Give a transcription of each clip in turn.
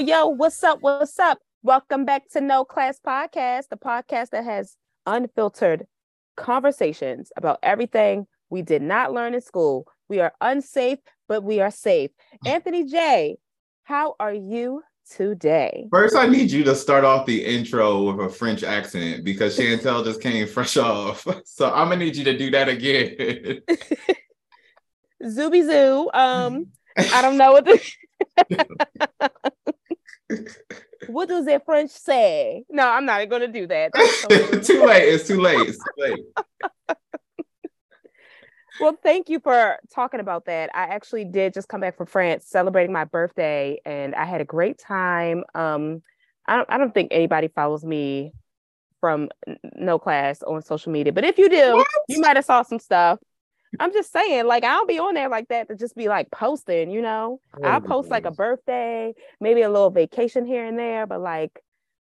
Yo, what's up? What's up? Welcome back to No Class Podcast, the podcast that has unfiltered conversations about everything we did not learn in school. We are unsafe, but we are safe. Anthony Jay, how are you today? First, I need you to start off the intro with a French accent because Chantel just came fresh off. So I'm gonna need you to do that again. Zooby Zoo. Um, I don't know what the what does that French say? No, I'm not gonna do that. too late. It's too late. It's too late. well, thank you for talking about that. I actually did just come back from France celebrating my birthday, and I had a great time. Um, I don't, I don't think anybody follows me from no class on social media, but if you do, what? you might have saw some stuff. I'm just saying, like, I don't be on there like that to just be like posting, you know. Oh, I'll post like a birthday, maybe a little vacation here and there, but like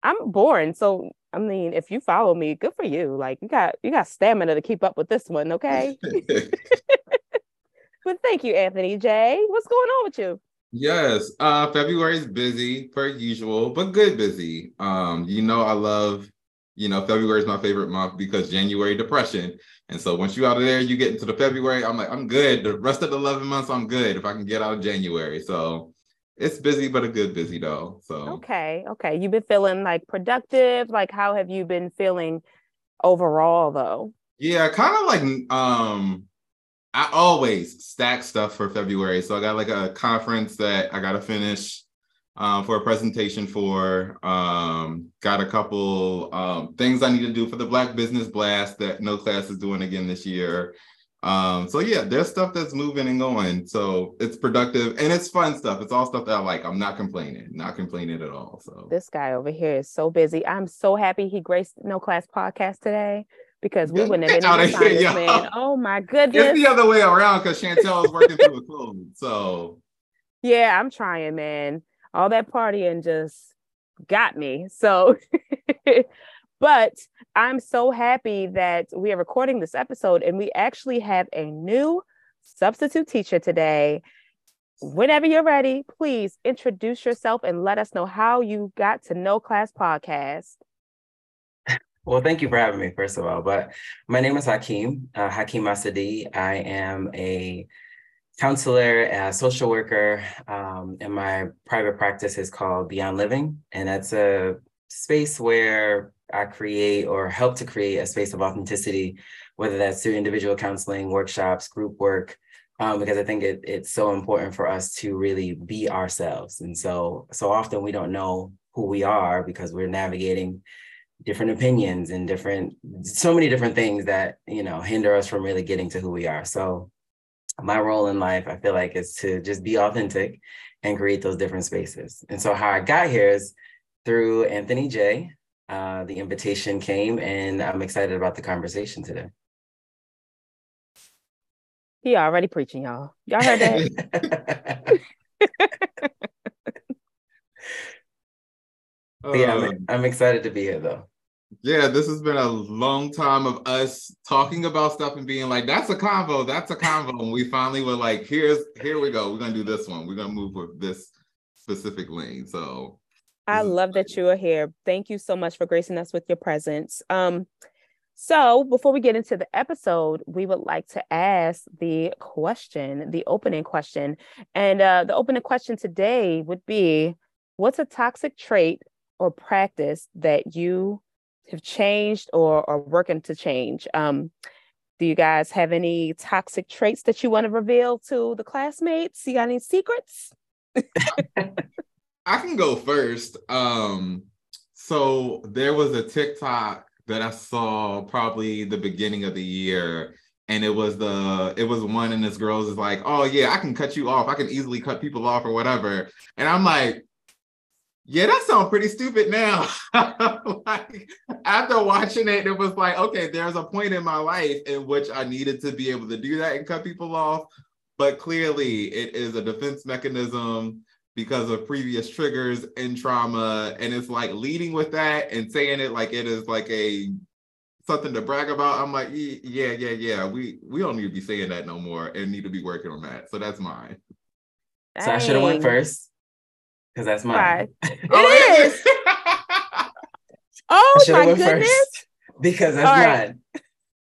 I'm boring. So I mean, if you follow me, good for you. Like you got you got stamina to keep up with this one, okay? but thank you, Anthony Jay. What's going on with you? Yes, uh February is busy per usual, but good busy. Um, you know, I love, you know, February is my favorite month because January depression. And so once you out of there, you get into the February, I'm like, I'm good. The rest of the 11 months, I'm good if I can get out of January. So it's busy, but a good busy though. So okay, okay. You've been feeling like productive. Like, how have you been feeling overall though? Yeah, kind of like um I always stack stuff for February. So I got like a conference that I gotta finish um, for a presentation for. Um, got a couple um, things I need to do for the Black Business Blast that No Class is doing again this year. Um, so yeah, there's stuff that's moving and going. So it's productive and it's fun stuff. It's all stuff that I like. I'm not complaining, not complaining at all. So this guy over here is so busy. I'm so happy he graced No Class podcast today because we wouldn't have been able to find this man. Oh my goodness. It's the other way around because Chantel is working through a cold. So yeah, I'm trying, man all that partying just got me. So, but I'm so happy that we are recording this episode and we actually have a new substitute teacher today. Whenever you're ready, please introduce yourself and let us know how you got to No Class Podcast. Well, thank you for having me, first of all. But my name is Hakim, uh, Hakim Asadi. I am a counselor, a social worker, um, and my private practice is called Beyond Living. And that's a space where I create or help to create a space of authenticity, whether that's through individual counseling, workshops, group work, um, because I think it, it's so important for us to really be ourselves. And so, so often we don't know who we are because we're navigating different opinions and different, so many different things that, you know, hinder us from really getting to who we are. So my role in life, I feel like, is to just be authentic and create those different spaces. And so, how I got here is through Anthony Jay. Uh, the invitation came, and I'm excited about the conversation today. He already preaching, y'all. Y'all heard that? yeah, I'm, I'm excited to be here, though. Yeah, this has been a long time of us talking about stuff and being like, that's a convo, that's a convo. And we finally were like, here's here we go. We're gonna do this one. We're gonna move with this specific lane. So I love that you are here. Thank you so much for gracing us with your presence. Um, so before we get into the episode, we would like to ask the question, the opening question. And uh, the opening question today would be what's a toxic trait or practice that you have changed or are working to change. Um, do you guys have any toxic traits that you want to reveal to the classmates? You got any secrets? I can go first. Um, so there was a TikTok that I saw probably the beginning of the year. And it was the it was one and this girl's is like, oh yeah, I can cut you off. I can easily cut people off or whatever. And I'm like, yeah, that sounds pretty stupid now. like after watching it, it was like, okay, there's a point in my life in which I needed to be able to do that and cut people off. But clearly, it is a defense mechanism because of previous triggers and trauma. And it's like leading with that and saying it like it is like a something to brag about. I'm like, yeah, yeah, yeah. We we don't need to be saying that no more and need to be working on that. So that's mine. So I should have went first. Because that's mine. It oh, is. oh my goodness! First because that's right. mine.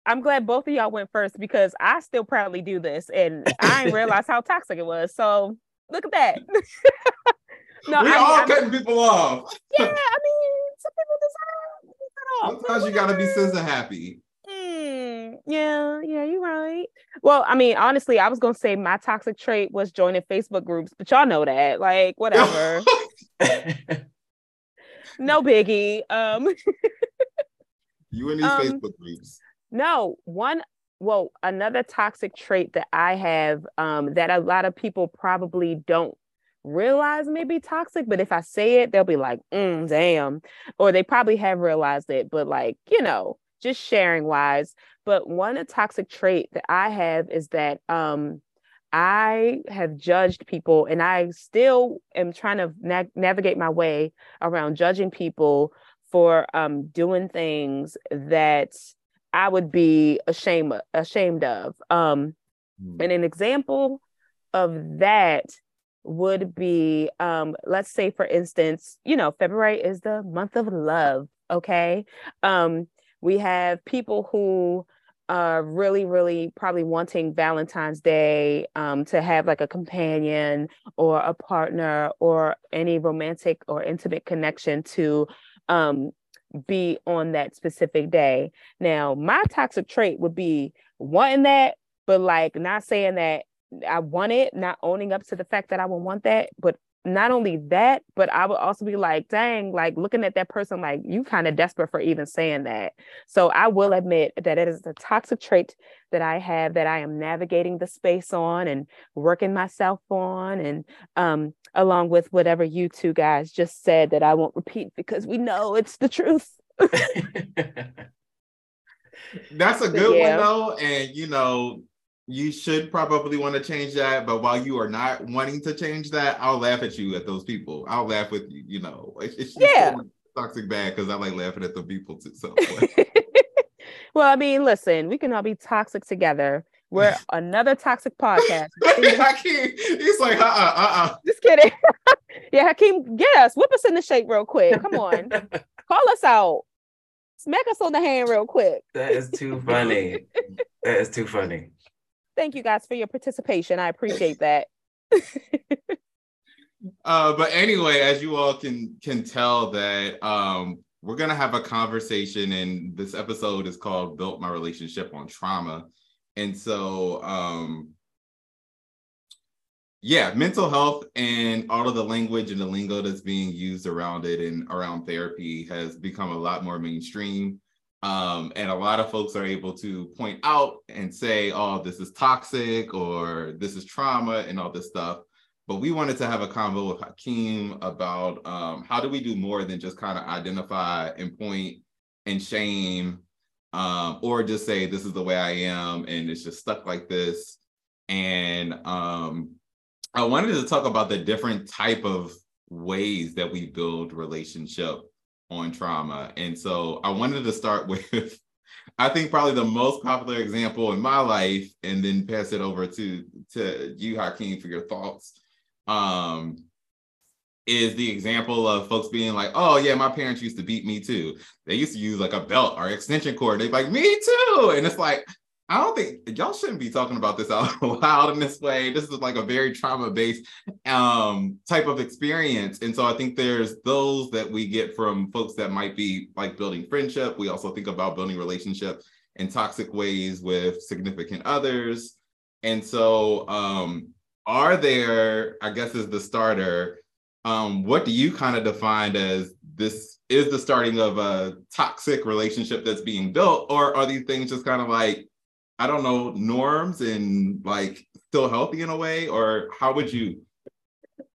I'm glad both of y'all went first because I still proudly do this, and I didn't realize how toxic it was. So look at that. no, we I all cutting people off. Yeah, I mean, some people deserve. Sometimes you gotta be scissor happy. Mm, yeah, yeah, you're right. Well, I mean, honestly, I was gonna say my toxic trait was joining Facebook groups, but y'all know that, like, whatever. no biggie. Um, you in these um, Facebook groups? No, one. Well, another toxic trait that I have um, that a lot of people probably don't realize may be toxic, but if I say it, they'll be like, mm, "Damn," or they probably have realized it, but like, you know just sharing wise. But one a toxic trait that I have is that um, I have judged people, and I still am trying to na- navigate my way around judging people for um, doing things that I would be ashamed ashamed of. Um, mm. And an example of that would be, um, let's say, for instance, you know, February is the month of love. Okay. Um, we have people who are really, really probably wanting Valentine's Day um, to have like a companion or a partner or any romantic or intimate connection to um, be on that specific day. Now, my toxic trait would be wanting that, but like not saying that I want it, not owning up to the fact that I would want that, but not only that, but I would also be like, dang, like looking at that person, like you kind of desperate for even saying that. So I will admit that it is a toxic trait that I have that I am navigating the space on and working myself on, and um, along with whatever you two guys just said that I won't repeat because we know it's the truth. That's a good yeah. one though, and you know you should probably want to change that. But while you are not wanting to change that, I'll laugh at you at those people. I'll laugh with you. You know, it's, yeah, toxic bad because I like laughing at the people too. So. well, I mean, listen, we can all be toxic together. We're another toxic podcast. Hakim, he's like, uh, uh, uh, uh. Just kidding. yeah, Hakim, get us, whip us in the shape real quick. Come on, call us out, smack us on the hand real quick. That is too funny. that is too funny thank you guys for your participation. I appreciate that. uh, but anyway, as you all can can tell that um, we're gonna have a conversation, and this episode is called "Built My Relationship on Trauma," and so um, yeah, mental health and all of the language and the lingo that's being used around it and around therapy has become a lot more mainstream. Um, and a lot of folks are able to point out and say, oh, this is toxic or this is trauma and all this stuff. But we wanted to have a convo with Hakim about um, how do we do more than just kind of identify and point and shame um, or just say, this is the way I am and it's just stuck like this. And um, I wanted to talk about the different type of ways that we build relationship on trauma. And so I wanted to start with, I think probably the most popular example in my life, and then pass it over to to you, Hakim, for your thoughts. Um, is the example of folks being like, oh yeah, my parents used to beat me too. They used to use like a belt or extension cord. They're like, me too. And it's like, I don't think y'all shouldn't be talking about this out loud in this way. This is like a very trauma-based um, type of experience. And so I think there's those that we get from folks that might be like building friendship. We also think about building relationship in toxic ways with significant others. And so um, are there, I guess is the starter, um, what do you kind of define as this is the starting of a toxic relationship that's being built? Or are these things just kind of like I don't know, norms and like still healthy in a way? Or how would you?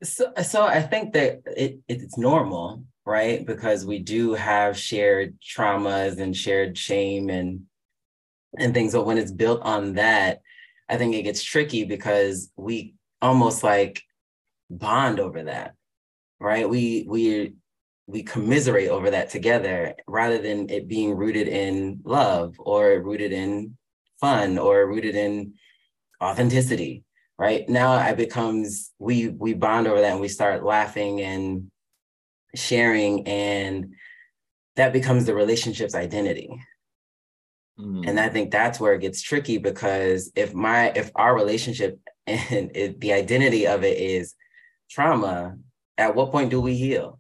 So, so I think that it, it's normal, right? Because we do have shared traumas and shared shame and and things. But when it's built on that, I think it gets tricky because we almost like bond over that, right? We we we commiserate over that together rather than it being rooted in love or rooted in fun or rooted in authenticity, right now it becomes we we bond over that and we start laughing and sharing and that becomes the relationship's identity mm. and i think that's where it gets tricky because if my if our relationship and it, the identity of it is trauma at what point do we heal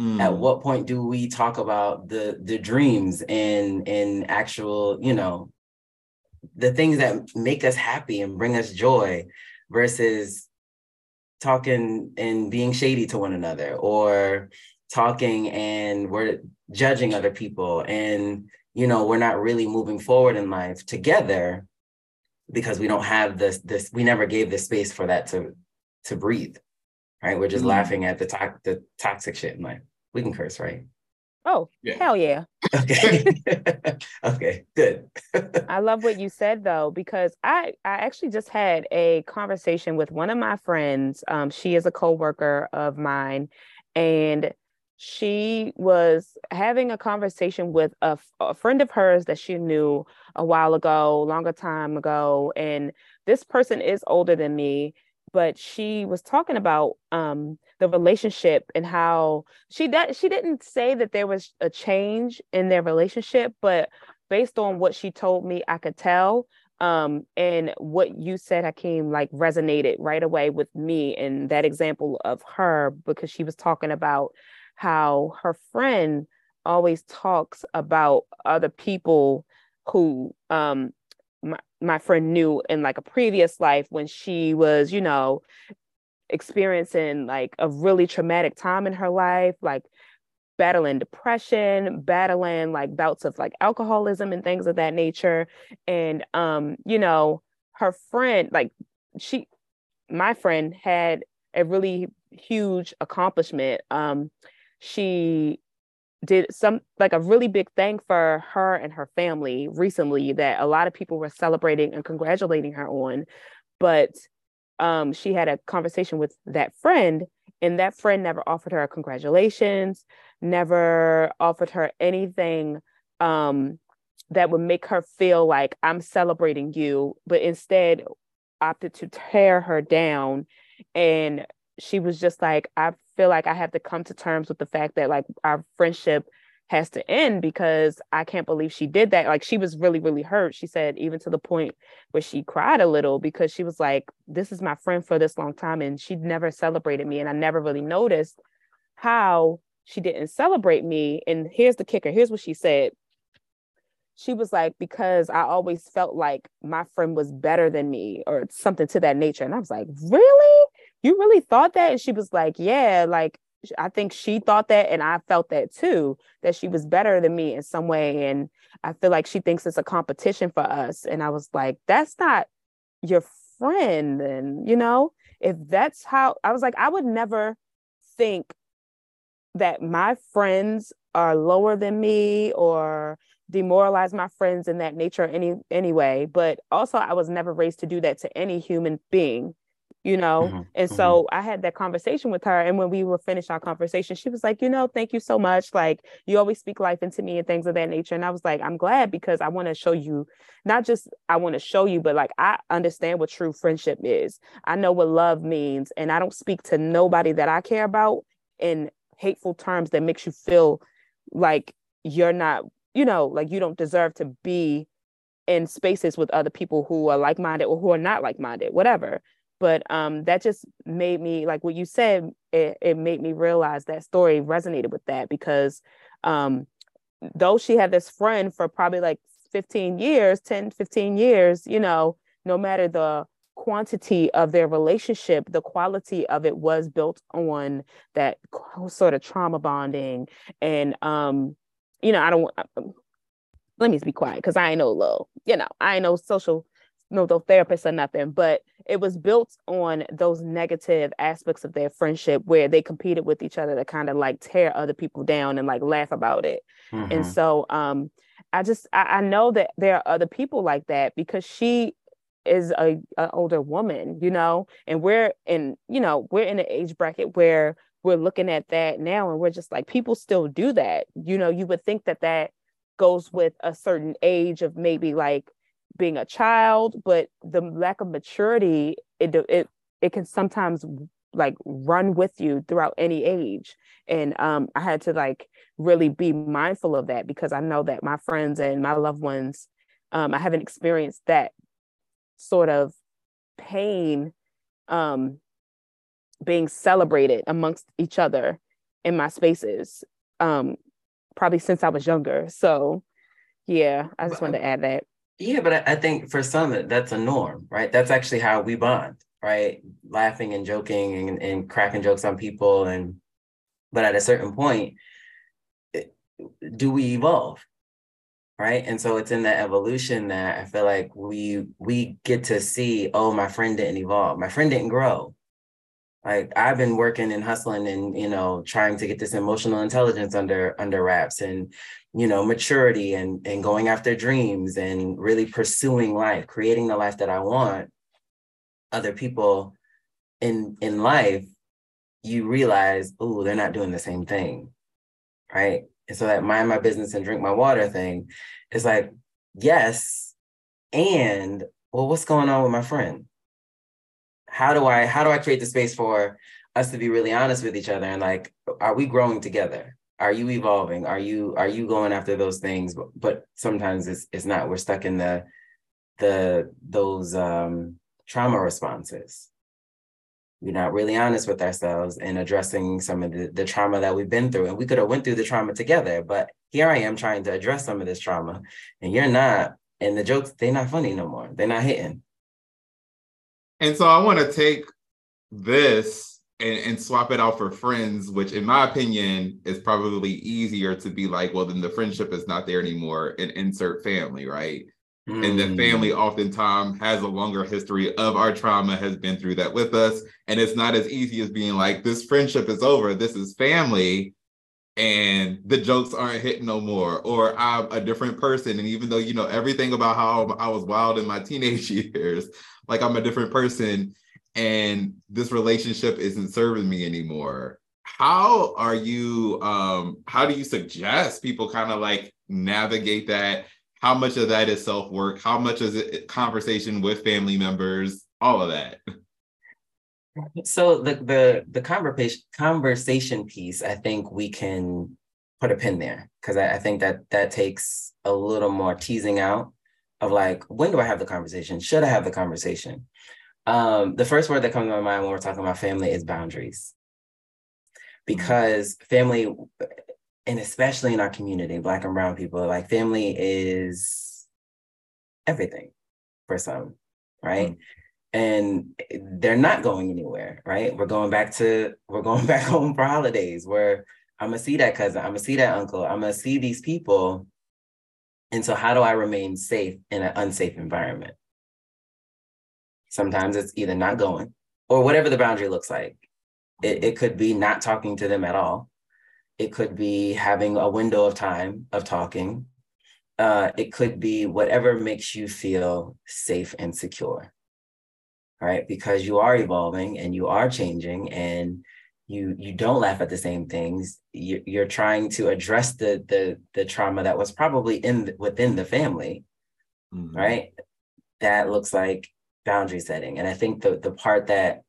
mm. at what point do we talk about the the dreams and and actual you know the things that make us happy and bring us joy versus talking and being shady to one another or talking and we're judging other people and you know we're not really moving forward in life together because we don't have this this we never gave the space for that to to breathe right? We're just mm. laughing at the to- the toxic shit in life. We can curse right Oh, yeah. hell yeah. Okay. okay, good. I love what you said though, because I, I actually just had a conversation with one of my friends. Um, she is a co-worker of mine, and she was having a conversation with a, a friend of hers that she knew a while ago, longer time ago. And this person is older than me but she was talking about um, the relationship and how she that she didn't say that there was a change in their relationship, but based on what she told me, I could tell. Um, and what you said, Hakim, like resonated right away with me and that example of her because she was talking about how her friend always talks about other people who um, my, my friend knew in like a previous life when she was, you know, experiencing like a really traumatic time in her life, like battling depression, battling like bouts of like alcoholism and things of that nature. And um, you know, her friend, like she my friend had a really huge accomplishment. Um, she did some like a really big thing for her and her family recently that a lot of people were celebrating and congratulating her on but um, she had a conversation with that friend and that friend never offered her congratulations never offered her anything um, that would make her feel like i'm celebrating you but instead opted to tear her down and she was just like i feel like I have to come to terms with the fact that like our friendship has to end because I can't believe she did that. Like she was really, really hurt. She said, even to the point where she cried a little because she was like, This is my friend for this long time. And she never celebrated me. And I never really noticed how she didn't celebrate me. And here's the kicker here's what she said. She was like, Because I always felt like my friend was better than me or something to that nature. And I was like, Really? You really thought that? And she was like, yeah, like I think she thought that and I felt that too, that she was better than me in some way. And I feel like she thinks it's a competition for us. And I was like, that's not your friend. And, you know, if that's how I was like, I would never think that my friends are lower than me or demoralize my friends in that nature any anyway. But also I was never raised to do that to any human being you know mm-hmm. and mm-hmm. so i had that conversation with her and when we were finished our conversation she was like you know thank you so much like you always speak life into me and things of that nature and i was like i'm glad because i want to show you not just i want to show you but like i understand what true friendship is i know what love means and i don't speak to nobody that i care about in hateful terms that makes you feel like you're not you know like you don't deserve to be in spaces with other people who are like-minded or who are not like-minded whatever but um, that just made me like what you said it, it made me realize that story resonated with that because um, though she had this friend for probably like 15 years 10 15 years you know no matter the quantity of their relationship the quality of it was built on that sort of trauma bonding. And um you know i don't um, let me be quiet because i no low you know i no social no no therapist or nothing but it was built on those negative aspects of their friendship where they competed with each other to kind of like tear other people down and like laugh about it mm-hmm. and so um i just I, I, know that there are other people like that because she is a, a older woman you know and we're in you know we're in an age bracket where we're looking at that now and we're just like people still do that you know you would think that that goes with a certain age of maybe like being a child, but the lack of maturity, it it it can sometimes like run with you throughout any age. And um, I had to like really be mindful of that because I know that my friends and my loved ones, um, I haven't experienced that sort of pain um, being celebrated amongst each other in my spaces, um, probably since I was younger. So, yeah, I just wanted to add that. Yeah, but I, think for some that's a norm, right? That's actually how we bond, right? Laughing and joking and, and cracking jokes on people, and but at a certain point, do we evolve? right and so it's in that evolution that i feel like we we get to see oh my friend didn't evolve my friend didn't grow like i've been working and hustling and you know trying to get this emotional intelligence under under wraps and you know maturity and and going after dreams and really pursuing life creating the life that i want other people in in life you realize oh they're not doing the same thing right and so that mind my business and drink my water thing is like, yes. And well, what's going on with my friend? How do I how do I create the space for us to be really honest with each other and like, are we growing together? Are you evolving? Are you are you going after those things? But, but sometimes it's it's not. We're stuck in the the those um trauma responses we're not really honest with ourselves in addressing some of the, the trauma that we've been through and we could have went through the trauma together but here i am trying to address some of this trauma and you're not and the jokes they're not funny no more they're not hitting and so i want to take this and, and swap it out for friends which in my opinion is probably easier to be like well then the friendship is not there anymore and insert family right Mm. And the family mm. oftentimes has a longer history of our trauma, has been through that with us. And it's not as easy as being like, this friendship is over, this is family, and the jokes aren't hitting no more, or I'm a different person. And even though you know everything about how I was wild in my teenage years, like I'm a different person, and this relationship isn't serving me anymore. How are you um how do you suggest people kind of like navigate that? How much of that is self work how much is it conversation with family members? All of that. So the the the conversation conversation piece i think we can put a pin there because I, I think that that takes a little more teasing out of like when do i have the conversation should i have the conversation um, the first word that comes to my mind when we're talking about family is boundaries because family and especially in our community, Black and Brown people, like family is everything for some, right? Mm-hmm. And they're not going anywhere, right? We're going back to we're going back home for holidays where I'm gonna see that cousin, I'm gonna see that uncle, I'm gonna see these people. And so, how do I remain safe in an unsafe environment? Sometimes it's either not going or whatever the boundary looks like. It, it could be not talking to them at all it could be having a window of time of talking. Uh, it could be whatever makes you feel safe and secure. Right? Because you are evolving and you are changing and you you don't laugh at the same things. You, you're trying to address the the the trauma that was probably in the, within the family, mm-hmm. right? That looks like boundary setting, and I think the the part that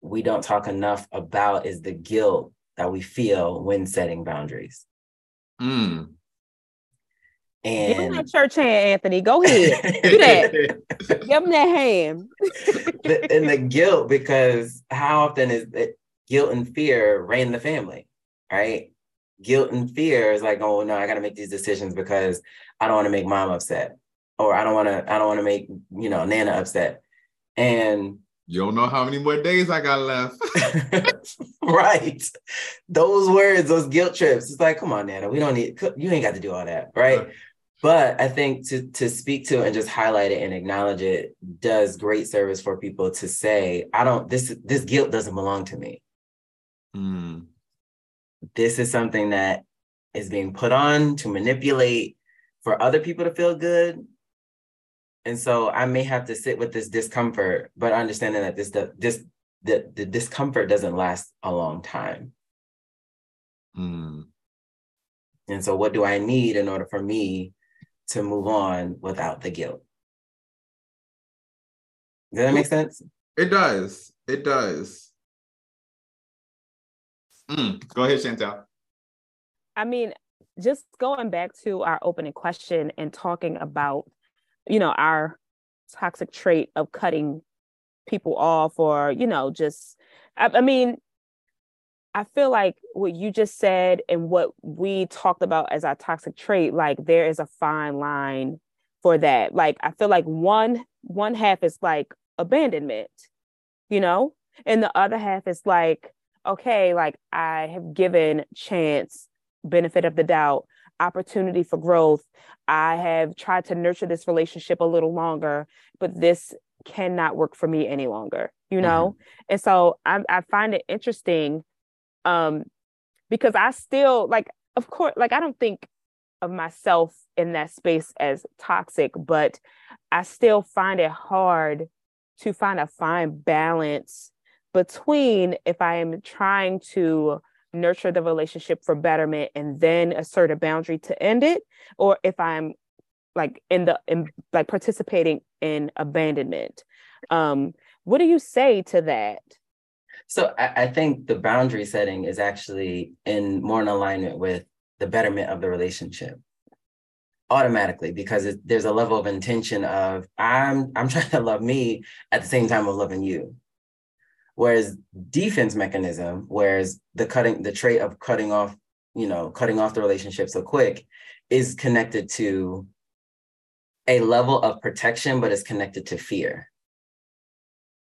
we don't talk enough about is the guilt that we feel when setting boundaries. Mm. And Give him that church hand, Anthony. Go ahead. Do that. Give him that hand. and the guilt, because how often is it guilt and fear reign the family, right? Guilt and fear is like, oh no, I gotta make these decisions because I don't want to make mom upset. Or I don't want to, I don't want to make, you know, Nana upset. And you don't know how many more days I got left. right. Those words, those guilt trips. It's like, come on, Nana, we don't need you ain't got to do all that, right? But I think to to speak to and just highlight it and acknowledge it does great service for people to say, I don't this this guilt doesn't belong to me. Mm. This is something that is being put on to manipulate for other people to feel good and so I may have to sit with this discomfort, but understanding that this the this the, the discomfort doesn't last a long time. Mm. And so what do I need in order for me to move on without the guilt. Does that make sense? It does. It does. Mm, go ahead, Chantel. I mean, just going back to our opening question and talking about, you know, our toxic trait of cutting people off or, you know, just, I, I mean, I feel like what you just said and what we talked about as our toxic trait, like there is a fine line for that. Like I feel like one one half is like abandonment, you know, and the other half is like, okay, like I have given chance, benefit of the doubt, opportunity for growth. I have tried to nurture this relationship a little longer, but this cannot work for me any longer, you know? Mm-hmm. And so I, I find it interesting um because i still like of course like i don't think of myself in that space as toxic but i still find it hard to find a fine balance between if i am trying to nurture the relationship for betterment and then assert a boundary to end it or if i'm like in the in like participating in abandonment. Um what do you say to that? So I, I think the boundary setting is actually in more in alignment with the betterment of the relationship. Automatically because it, there's a level of intention of I'm I'm trying to love me at the same time of loving you. Whereas defense mechanism, whereas the cutting the trait of cutting off, you know, cutting off the relationship so quick is connected to a level of protection, but it's connected to fear.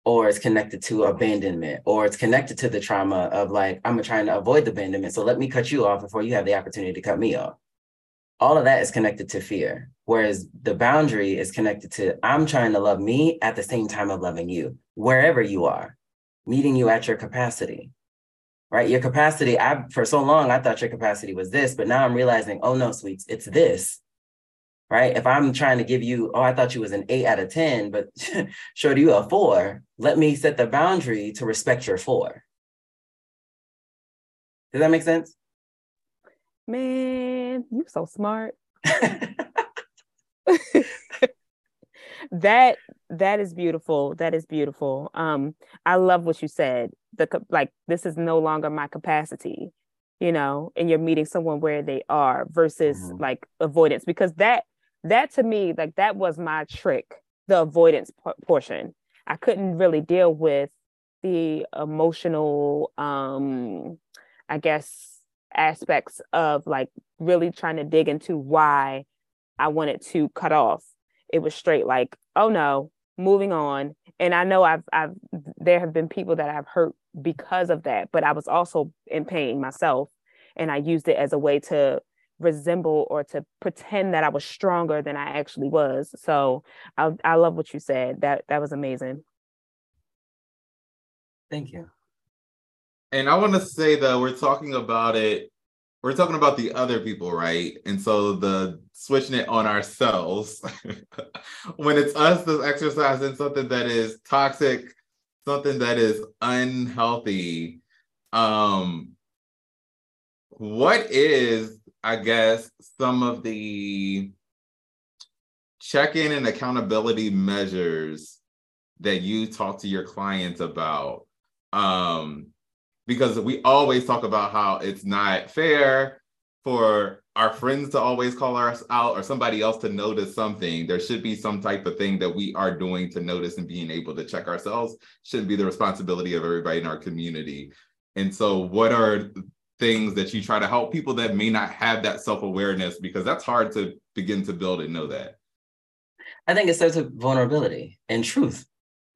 Or it's connected to abandonment or it's connected to the trauma of like i'm trying to avoid the abandonment so let me cut you off before you have the opportunity to cut me off. All of that is connected to fear whereas the boundary is connected to i'm trying to love me at the same time of loving you wherever you are meeting you at your capacity right your capacity i for so long i thought your capacity was this but now i'm realizing oh no sweets it's this right? If I'm trying to give you, oh, I thought you was an eight out of 10, but showed you a four, let me set the boundary to respect your four. Does that make sense? Man, you're so smart. that that is beautiful. That is beautiful. Um, I love what you said. The like this is no longer my capacity, you know, and you're meeting someone where they are versus mm-hmm. like avoidance because that that to me like that was my trick the avoidance p- portion i couldn't really deal with the emotional um i guess aspects of like really trying to dig into why i wanted to cut off it was straight like oh no moving on and i know i've i've there have been people that i've hurt because of that but i was also in pain myself and i used it as a way to resemble or to pretend that I was stronger than I actually was. So I, I love what you said. That that was amazing. Thank you. And I want to say that we're talking about it. We're talking about the other people, right? And so the switching it on ourselves when it's us that's exercising something that is toxic, something that is unhealthy. Um, what is I guess, some of the check-in and accountability measures that you talk to your clients about. Um, because we always talk about how it's not fair for our friends to always call us out or somebody else to notice something. There should be some type of thing that we are doing to notice and being able to check ourselves. Shouldn't be the responsibility of everybody in our community. And so, what are things that you try to help people that may not have that self-awareness because that's hard to begin to build and know that i think it starts with vulnerability and truth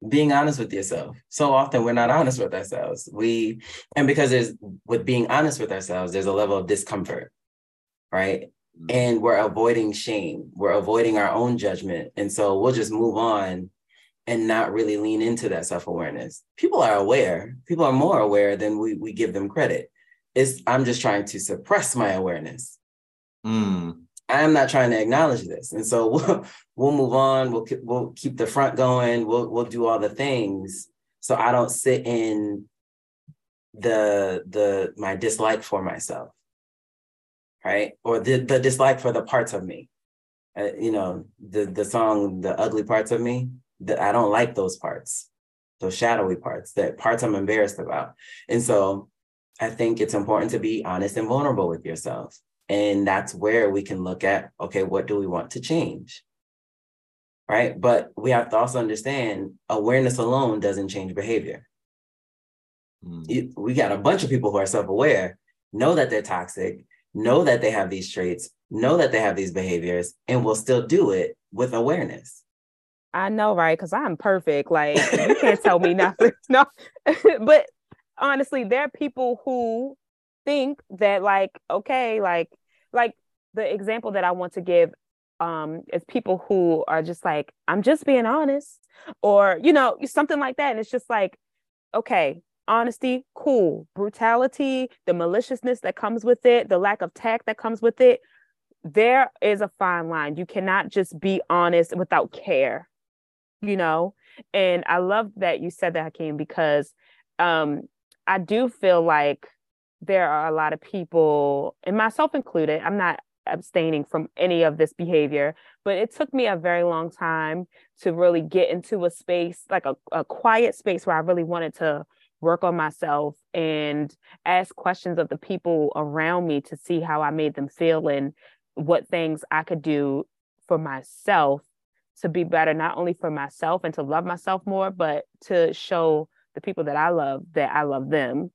being honest with yourself. So often we're not honest with ourselves. We and because there's with being honest with ourselves there's a level of discomfort right? Mm-hmm. and we're avoiding shame. We're avoiding our own judgment. And so we'll just move on and not really lean into that self-awareness. People are aware. People are more aware than we, we give them credit. It's I'm just trying to suppress my awareness. Mm. I'm not trying to acknowledge this, and so we'll, we'll move on. We'll we'll keep the front going. We'll we'll do all the things so I don't sit in the the my dislike for myself, right? Or the the dislike for the parts of me. uh, you know, the the song "The Ugly Parts of Me." That I don't like those parts, those shadowy parts, that parts I'm embarrassed about, and so I think it's important to be honest and vulnerable with yourself, and that's where we can look at okay, what do we want to change, right? But we have to also understand awareness alone doesn't change behavior. Mm. We got a bunch of people who are self-aware, know that they're toxic, know that they have these traits, know that they have these behaviors, and will still do it with awareness. I know, right? Because I'm perfect. Like you can't tell me nothing. No, but honestly, there are people who think that, like, okay, like, like the example that I want to give um is people who are just like, I'm just being honest, or you know, something like that. And it's just like, okay, honesty, cool. Brutality, the maliciousness that comes with it, the lack of tact that comes with it, there is a fine line. You cannot just be honest without care, you know? And I love that you said that, Hakim, because um, I do feel like there are a lot of people, and myself included, I'm not abstaining from any of this behavior, but it took me a very long time to really get into a space, like a, a quiet space where I really wanted to work on myself and ask questions of the people around me to see how I made them feel and what things I could do for myself to be better, not only for myself and to love myself more, but to show the people that I love that I love them.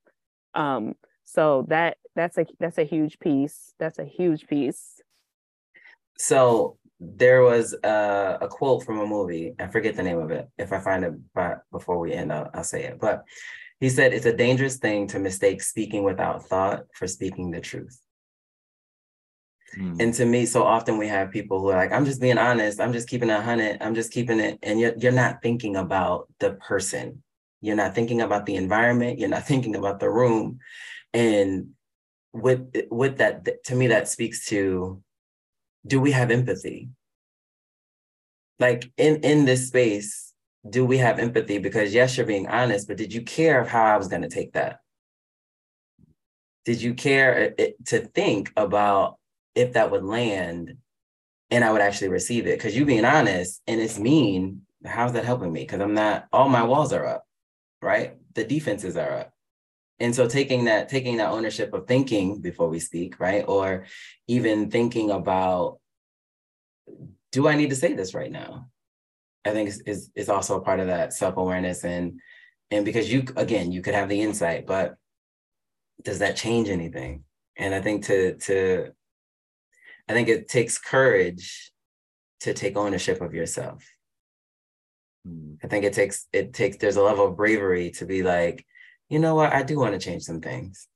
Um, so that that's a that's a huge piece. That's a huge piece. So there was a, a quote from a movie. I forget the name of it. If I find it by, before we end, I'll, I'll say it. But he said it's a dangerous thing to mistake speaking without thought for speaking the truth. Mm. And to me, so often we have people who are like, I'm just being honest, I'm just keeping it 100, I'm just keeping it. And you're, you're not thinking about the person. You're not thinking about the environment. You're not thinking about the room. And with with that, to me, that speaks to do we have empathy? Like in in this space, do we have empathy? Because yes, you're being honest, but did you care of how I was going to take that? Did you care uh, to think about if that would land and I would actually receive it? Because you being honest and it's mean, how's that helping me? Because I'm not, all my walls are up, right? The defenses are up. And so taking that, taking that ownership of thinking before we speak, right? Or even thinking about, do I need to say this right now? I think is, is, is also a part of that self-awareness and and because you again you could have the insight, but does that change anything? And I think to to I think it takes courage to take ownership of yourself. Mm. I think it takes it takes there's a level of bravery to be like, you know what, I do want to change some things.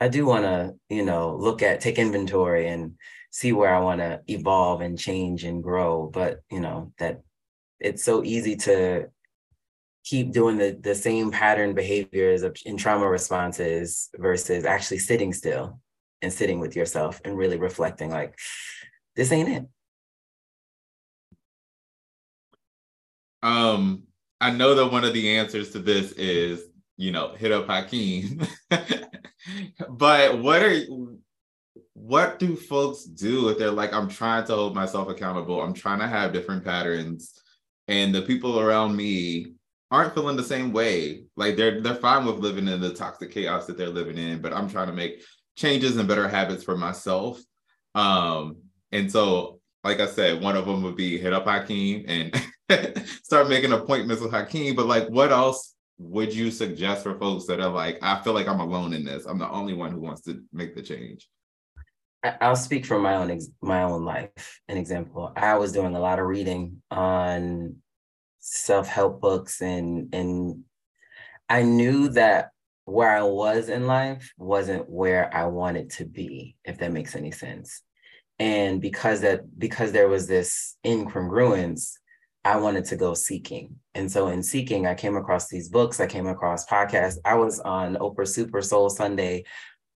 I do want to, you know, look at take inventory and see where I want to evolve and change and grow. But you know, that it's so easy to keep doing the, the same pattern behaviors of, in trauma responses versus actually sitting still and sitting with yourself and really reflecting like this ain't it um i know that one of the answers to this is you know hit up hakim but what are what do folks do if they're like i'm trying to hold myself accountable i'm trying to have different patterns and the people around me aren't feeling the same way. Like they're they're fine with living in the toxic chaos that they're living in, but I'm trying to make changes and better habits for myself. Um, and so, like I said, one of them would be hit up Hakim and start making appointments with Hakim. But like, what else would you suggest for folks that are like, I feel like I'm alone in this. I'm the only one who wants to make the change. I'll speak from my own ex- my own life. An example, I was doing a lot of reading on self help books, and and I knew that where I was in life wasn't where I wanted to be, if that makes any sense. And because that because there was this incongruence, I wanted to go seeking. And so in seeking, I came across these books, I came across podcasts. I was on Oprah Super Soul Sunday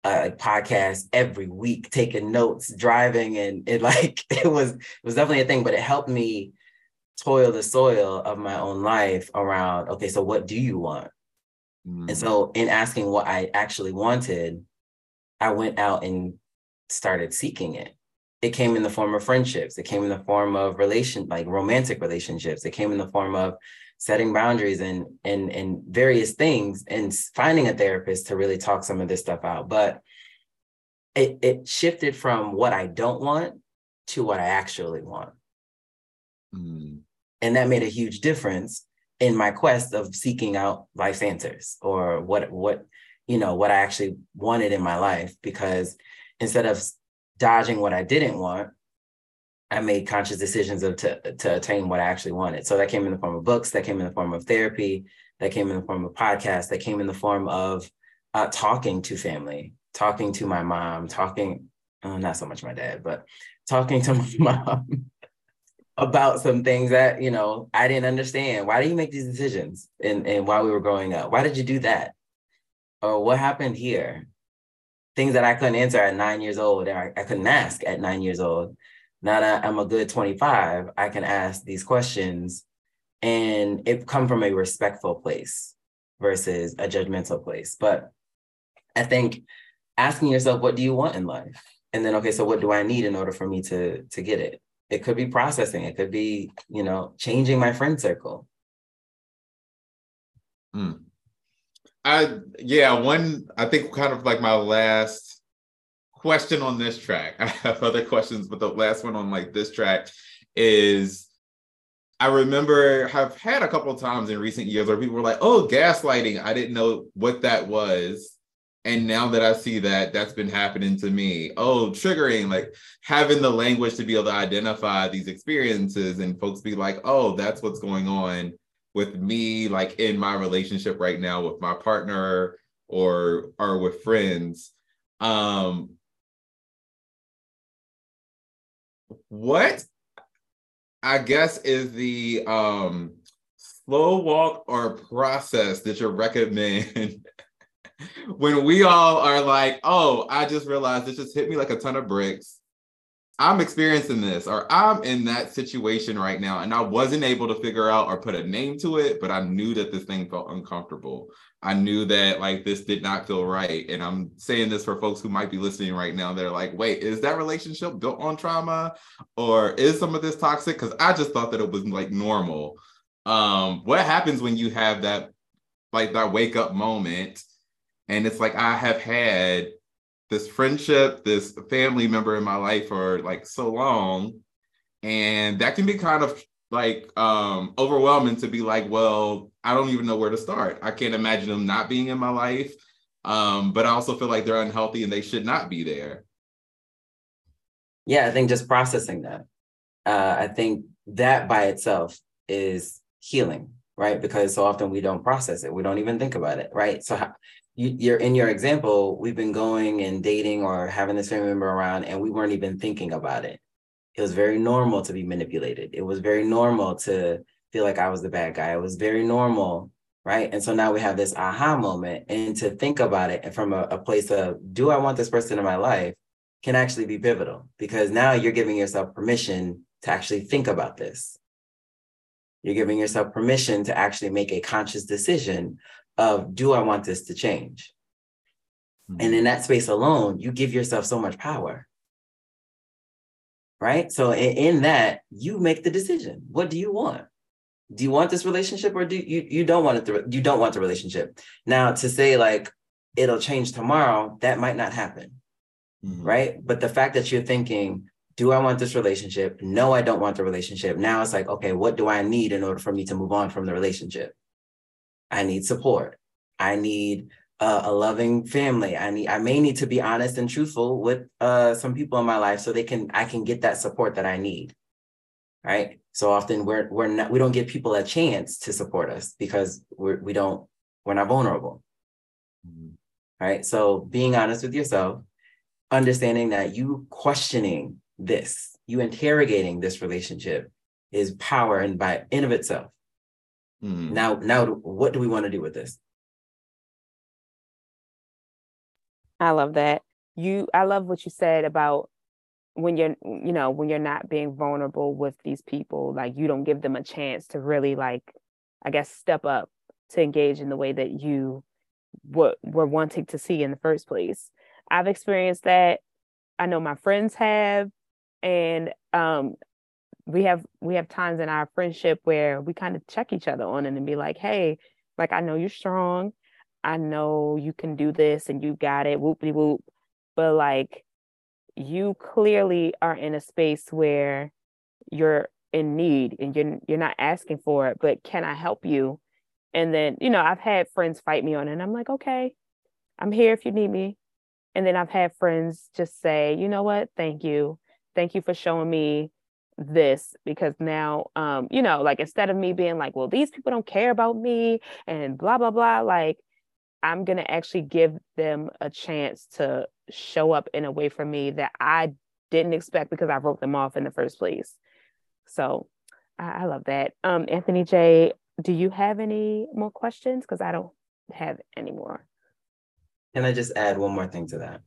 uh, podcast every week, taking notes, driving, and it like it was it was definitely a thing. But it helped me toil the soil of my own life around. Okay, so what do you want? Mm. And so in asking what I actually wanted, I went out and started seeking it. It came in the form of friendships. It came in the form of relation, like romantic relationships. It came in the form of setting boundaries and and and various things and finding a therapist to really talk some of this stuff out. But it it shifted from what I don't want to what I actually want. Mm. And that made a huge difference in my quest of seeking out life's answers or what what you know what I actually wanted in my life because instead of dodging what I didn't want, I made conscious decisions of to, to attain what I actually wanted. So that came in the form of books, that came in the form of therapy, that came in the form of podcasts, that came in the form of uh, talking to family, talking to my mom, talking, oh, not so much my dad, but talking to my mom about some things that, you know, I didn't understand. Why do you make these decisions? And, and while we were growing up, why did you do that? Or what happened here? Things that I couldn't answer at nine years old, or I, I couldn't ask at nine years old now that I'm a good 25, I can ask these questions and it come from a respectful place versus a judgmental place. But I think asking yourself, what do you want in life? And then, okay, so what do I need in order for me to, to get it? It could be processing. It could be, you know, changing my friend circle. Hmm. I, yeah, one, I think kind of like my last question on this track. I have other questions, but the last one on like this track is I remember have had a couple of times in recent years where people were like, "Oh, gaslighting." I didn't know what that was. And now that I see that, that's been happening to me. Oh, triggering, like having the language to be able to identify these experiences and folks be like, oh, that's what's going on with me, like in my relationship right now with my partner or or with friends. Um, what I guess is the um slow walk or process that you recommend when we all are like, oh, I just realized this just hit me like a ton of bricks. I'm experiencing this, or I'm in that situation right now, and I wasn't able to figure out or put a name to it, but I knew that this thing felt uncomfortable. I knew that like this did not feel right. And I'm saying this for folks who might be listening right now. They're like, wait, is that relationship built on trauma? Or is some of this toxic? Because I just thought that it was like normal. Um, what happens when you have that like that wake up moment? And it's like I have had this friendship, this family member in my life for like so long. And that can be kind of like um overwhelming to be like, well, I don't even know where to start. I can't imagine them not being in my life. Um, but I also feel like they're unhealthy and they should not be there. Yeah, I think just processing that. Uh, I think that by itself is healing, right? Because so often we don't process it, we don't even think about it, right? So you, you're in your example, we've been going and dating or having this family member around, and we weren't even thinking about it. It was very normal to be manipulated. It was very normal to feel like I was the bad guy. It was very normal, right? And so now we have this aha moment, and to think about it from a, a place of, do I want this person in my life? Can actually be pivotal because now you're giving yourself permission to actually think about this. You're giving yourself permission to actually make a conscious decision of do I want this to change? Mm-hmm. And in that space alone, you give yourself so much power. Right. So in, in, that, you make the decision. What do you want? Do you want this relationship or do you you don't want it to, you don't want the relationship? Now to say like it'll change tomorrow, that might not happen. Mm-hmm. Right. But the fact that you're thinking, do I want this relationship? No, I don't want the relationship. Now it's like, okay, what do I need in order for me to move on from the relationship? I need support. I need uh, a loving family. I need. I may need to be honest and truthful with uh, some people in my life so they can. I can get that support that I need. Right. So often we're we're not. We don't give people a chance to support us because we're we don't. We're not vulnerable. Mm-hmm. Right. So being honest with yourself, understanding that you questioning this, you interrogating this relationship, is power and by in of itself. Mm. Now, now, what do we want to do with this? I love that. You, I love what you said about when you're, you know, when you're not being vulnerable with these people, like you don't give them a chance to really, like, I guess, step up to engage in the way that you were, were wanting to see in the first place. I've experienced that. I know my friends have. and um we have we have times in our friendship where we kind of check each other on it and be like hey like i know you're strong. I know you can do this and you got it. Whoopty whoop. But like you clearly are in a space where you're in need and you're you're not asking for it but can i help you? And then you know i've had friends fight me on it and i'm like okay i'm here if you need me. And then i've had friends just say you know what? Thank you. Thank you for showing me this because now um you know like instead of me being like well these people don't care about me and blah blah blah like i'm going to actually give them a chance to show up in a way for me that i didn't expect because i wrote them off in the first place. So i, I love that. Um anthony jay do you have any more questions? Because i don't have any more. Can i just add one more thing to that?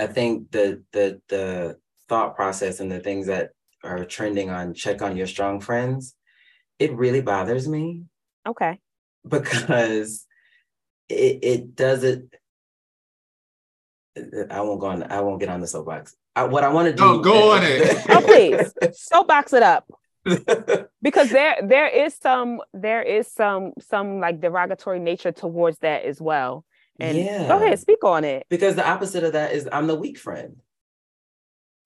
I think the the the thought process and the things that are trending on check on your strong friends, it really bothers me. Okay. Because it it doesn't. I won't go on. I won't get on the soapbox. I, what I want to do. Oh, go on it. oh, please. Soapbox it up. because there there is some there is some some like derogatory nature towards that as well. And yeah. go ahead, speak on it. Because the opposite of that is I'm the weak friend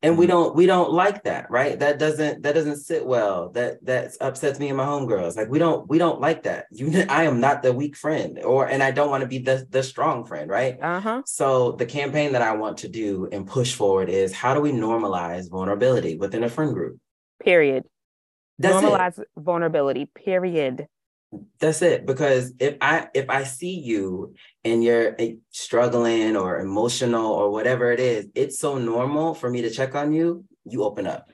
and we mm-hmm. don't we don't like that right? That doesn't that doesn't sit well. That that upsets me and my homegirls. Like we don't we don't like that. You i am not the weak friend or and i don't want to be the the strong friend right? Uh-huh. So the campaign that i want to do and push forward is how do we normalize vulnerability within a friend group? Period. That's normalize it. vulnerability period that's it because if i if i see you and you're eh, struggling or emotional or whatever it is it's so normal for me to check on you you open up.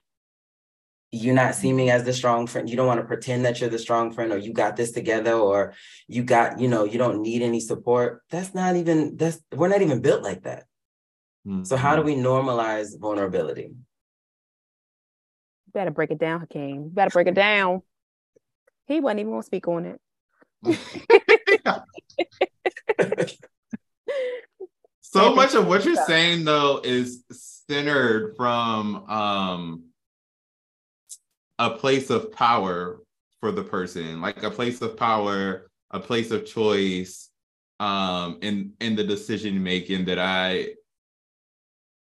You're not seeming as the strong friend you don't want to pretend that you're the strong friend or you got this together or you got you know you don't need any support. That's not even that's we're not even built like that. Mm-hmm. so how do we normalize vulnerability? You better break it down hakim. You better break it down he wasn't even gonna speak on it. so much of what you're saying though is centered from um a place of power for the person, like a place of power, a place of choice, um, in in the decision making that I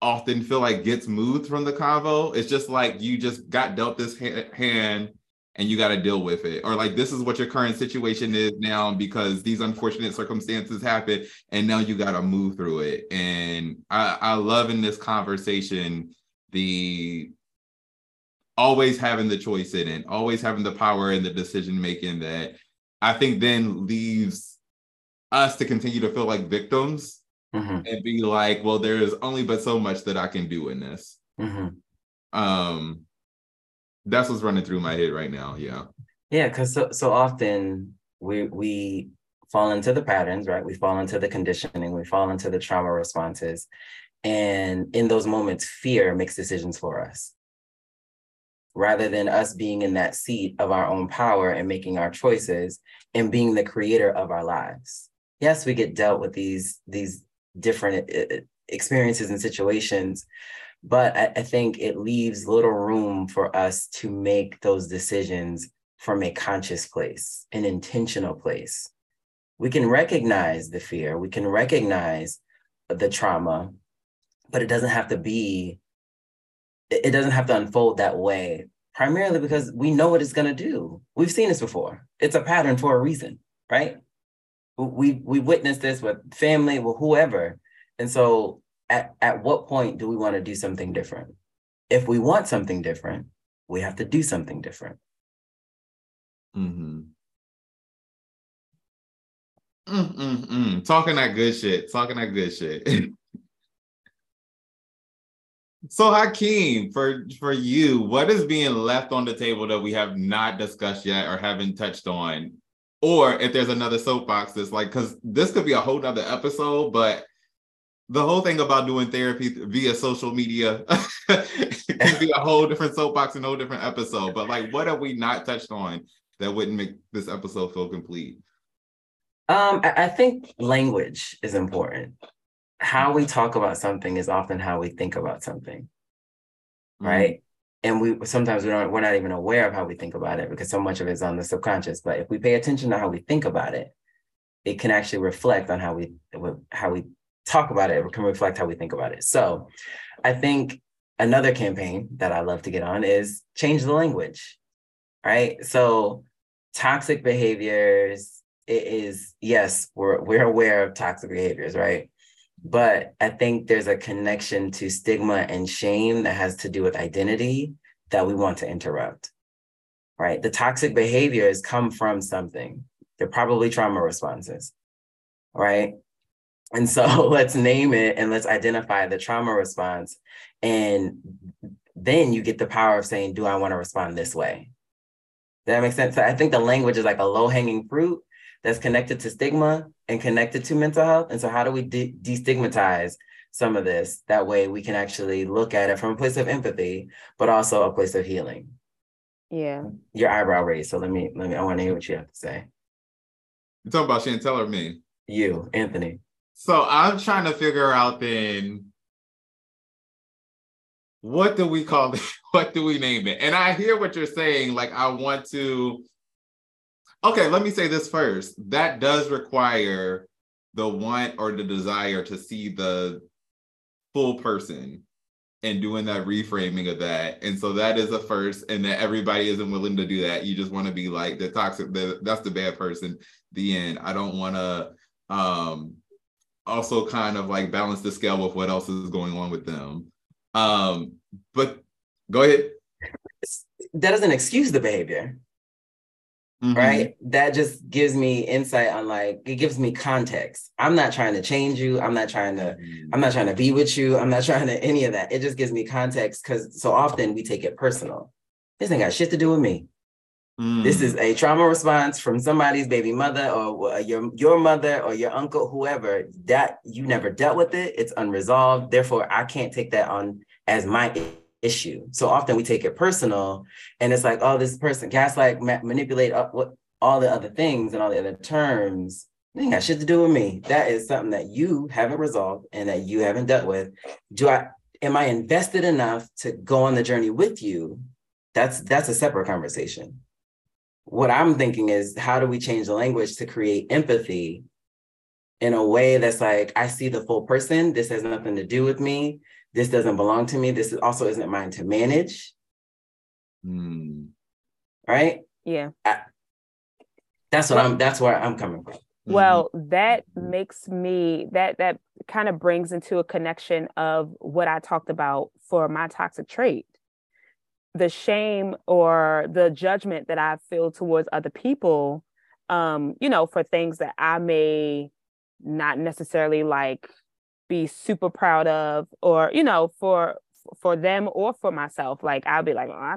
often feel like gets moved from the convo. It's just like you just got dealt this ha- hand and you got to deal with it or like this is what your current situation is now because these unfortunate circumstances happen and now you got to move through it and i i love in this conversation the always having the choice in it always having the power and the decision making that i think then leaves us to continue to feel like victims mm-hmm. and be like well there's only but so much that i can do in this mm-hmm. um that's what's running through my head right now. Yeah. Yeah, because so so often we we fall into the patterns, right? We fall into the conditioning, we fall into the trauma responses. And in those moments, fear makes decisions for us. Rather than us being in that seat of our own power and making our choices and being the creator of our lives. Yes, we get dealt with these, these different uh, uh, experiences and situations, but I, I think it leaves little room for us to make those decisions from a conscious place, an intentional place. We can recognize the fear, we can recognize the trauma, but it doesn't have to be, it doesn't have to unfold that way, primarily because we know what it's going to do. We've seen this before. It's a pattern for a reason, right? We we witnessed this with family, with whoever. And so at, at what point do we want to do something different? If we want something different, we have to do something different. Mm-hmm. Mm-mm-mm. Talking that good shit. Talking that good shit. so Hakim, for for you, what is being left on the table that we have not discussed yet or haven't touched on? Or if there's another soapbox that's like, because this could be a whole nother episode, but the whole thing about doing therapy via social media can be a whole different soapbox and a whole different episode. But like, what have we not touched on that wouldn't make this episode feel complete? Um, I think language is important. How we talk about something is often how we think about something. right? And we sometimes we don't we're not even aware of how we think about it because so much of it is on the subconscious. But if we pay attention to how we think about it, it can actually reflect on how we how we talk about it. It can reflect how we think about it. So, I think another campaign that I love to get on is change the language, right? So, toxic behaviors it is yes, we're we're aware of toxic behaviors, right? But I think there's a connection to stigma and shame that has to do with identity that we want to interrupt. Right? The toxic behaviors come from something. They're probably trauma responses. Right? And so let's name it and let's identify the trauma response. And then you get the power of saying, Do I want to respond this way? Does that make sense? So I think the language is like a low hanging fruit that's connected to stigma and connected to mental health. And so, how do we de- destigmatize some of this? That way, we can actually look at it from a place of empathy, but also a place of healing. Yeah. Your eyebrow raised. So let me let me. I want to hear what you have to say. You talking about Chantel or me? You, Anthony. So I'm trying to figure out then what do we call it? What do we name it? And I hear what you're saying. Like, I want to Okay, let me say this first. That does require the want or the desire to see the full person and doing that reframing of that. And so that is a first, and that everybody isn't willing to do that. You just want to be like the toxic, the, that's the bad person, the end. I don't want to um also kind of like balance the scale with what else is going on with them. Um, but go ahead. That doesn't excuse the behavior. Mm-hmm. Right. That just gives me insight on like, it gives me context. I'm not trying to change you. I'm not trying to, mm-hmm. I'm not trying to be with you. I'm not trying to any of that. It just gives me context because so often we take it personal. This ain't got shit to do with me. Mm. This is a trauma response from somebody's baby mother or your your mother or your uncle, whoever that you never dealt with it. It's unresolved. Therefore, I can't take that on as my issue. So often we take it personal and it's like, oh, this person gaslight, ma- manipulate up what all the other things and all the other terms. They ain't got shit to do with me. That is something that you haven't resolved and that you haven't dealt with. Do I am I invested enough to go on the journey with you? That's that's a separate conversation. What I'm thinking is how do we change the language to create empathy in a way that's like, I see the full person. This has nothing to do with me this doesn't belong to me. This also isn't mine to manage. Mm. Right? Yeah. I, that's what well, I'm that's where I'm coming from. Well, mm-hmm. that makes me that that kind of brings into a connection of what I talked about for my toxic trait. The shame or the judgment that I feel towards other people, um, you know, for things that I may not necessarily like be super proud of or you know for for them or for myself. Like i'll be like oh,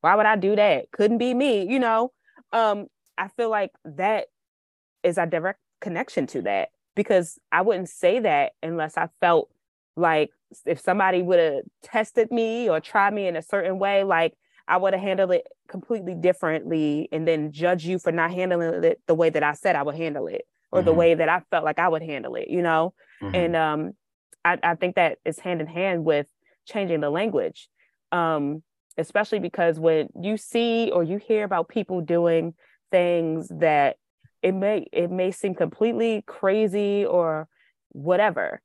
why would i do that? Couldn't be me you know? Um i feel like that is a direct connection to that because i wouldn't say that unless i felt like if somebody would have tested me or tried me in a certain way like i would have handled it completely differently and then judge you for not handling it the way that i said i would handle it or mm-hmm. the way that i felt like i would handle it you know Mm-hmm. And um, I, I, think that is hand in hand with changing the language, um, especially because when you see or you hear about people doing things that it may it may seem completely crazy or whatever,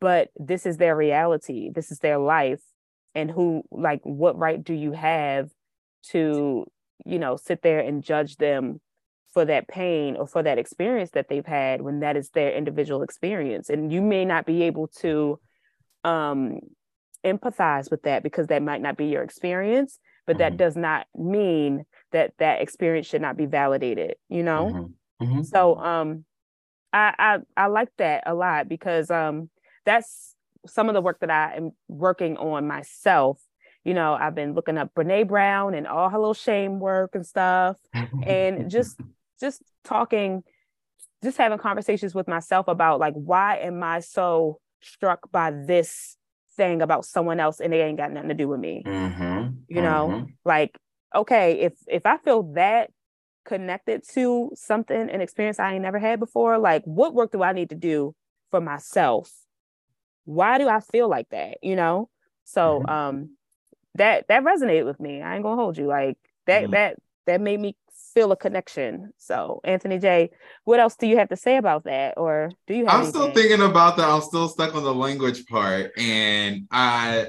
but this is their reality. This is their life, and who like what right do you have to you know sit there and judge them for that pain or for that experience that they've had when that is their individual experience and you may not be able to um, empathize with that because that might not be your experience but mm-hmm. that does not mean that that experience should not be validated you know mm-hmm. Mm-hmm. so um I, I i like that a lot because um that's some of the work that i am working on myself you know i've been looking up brene brown and all her little shame work and stuff and just just talking, just having conversations with myself about like, why am I so struck by this thing about someone else and they ain't got nothing to do with me? Mm-hmm. You know, mm-hmm. like, okay, if if I feel that connected to something, an experience I ain't never had before, like what work do I need to do for myself? Why do I feel like that? You know? So mm-hmm. um that that resonated with me. I ain't gonna hold you. Like that mm. that that made me feel a connection. So Anthony Jay, what else do you have to say about that? Or do you I'm anything? still thinking about that. I'm still stuck on the language part. And I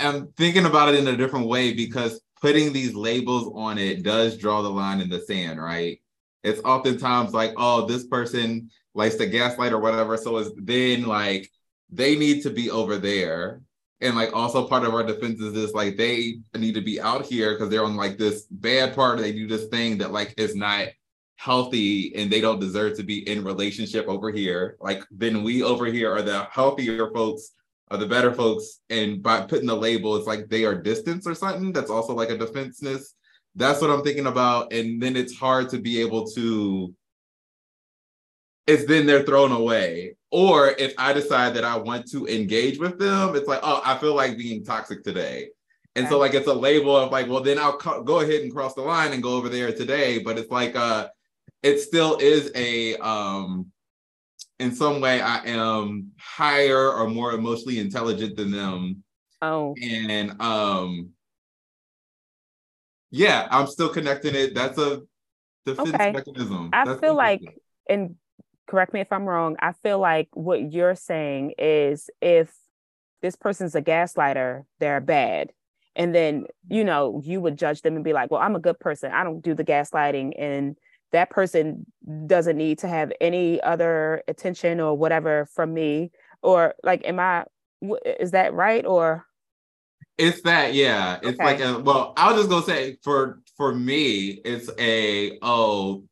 am thinking about it in a different way because putting these labels on it does draw the line in the sand, right? It's oftentimes like, oh, this person likes to gaslight or whatever. So it's then like they need to be over there. And like also part of our defense is this like they need to be out here because they're on like this bad part. They do this thing that like is not healthy and they don't deserve to be in relationship over here. Like then we over here are the healthier folks are the better folks. And by putting the label it's like they are distance or something that's also like a defenseness. That's what i'm thinking about. And then it's hard to be able to it's then they're thrown away. Or if I decide that I want to engage with them, it's like, oh, I feel like being toxic today. And okay. so like it's a label of like, well, then I'll co- go ahead and cross the line and go over there today. But it's like uh it still is a um in some way I am higher or more emotionally intelligent than them. Oh. And um yeah, I'm still connecting it. That's a defense okay. mechanism. I That's feel like in correct me if I'm wrong. I feel like what you're saying is if this person's a gaslighter, they're bad. And then, you mm-hmm. know, you would judge them and be like, well, I'm a good person. I don't do the gaslighting. And that person doesn't need to have any other attention or whatever from me. Or like, am I, is that right? Or it's that, yeah. It's okay. like a well, I was just gonna say for for me, it's a oh,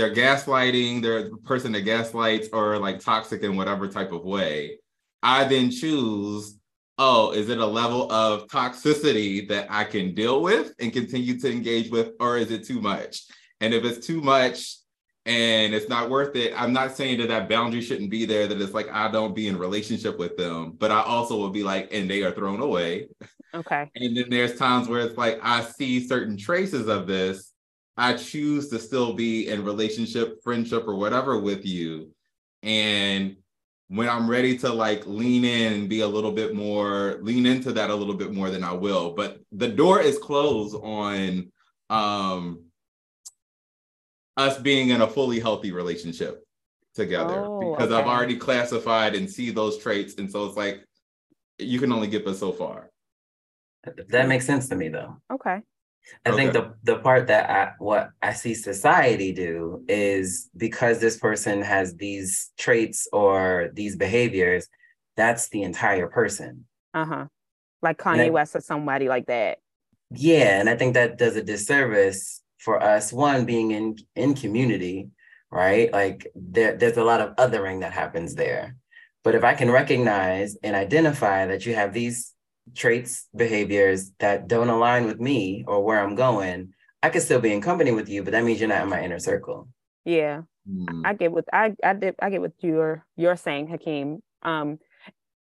they're gaslighting, they're the person that gaslights or like toxic in whatever type of way. I then choose, oh, is it a level of toxicity that I can deal with and continue to engage with, or is it too much? And if it's too much and it's not worth it, I'm not saying that that boundary shouldn't be there, that it's like I don't be in relationship with them, but I also will be like, and they are thrown away. Okay. And then there's times where it's like I see certain traces of this I choose to still be in relationship, friendship, or whatever with you. And when I'm ready to like lean in and be a little bit more, lean into that a little bit more than I will. But the door is closed on um us being in a fully healthy relationship together oh, because okay. I've already classified and see those traits. And so it's like you can only get us so far. That makes sense to me though. Okay. I okay. think the the part that I what I see society do is because this person has these traits or these behaviors, that's the entire person. Uh-huh. Like Kanye I, West or somebody like that. Yeah, and I think that does a disservice for us one being in in community, right? Like there there's a lot of othering that happens there. But if I can recognize and identify that you have these traits, behaviors that don't align with me or where I'm going, I could still be in company with you, but that means you're not in my inner circle. Yeah. Mm. I get what I I did I get what you're you're saying, Hakim. Um,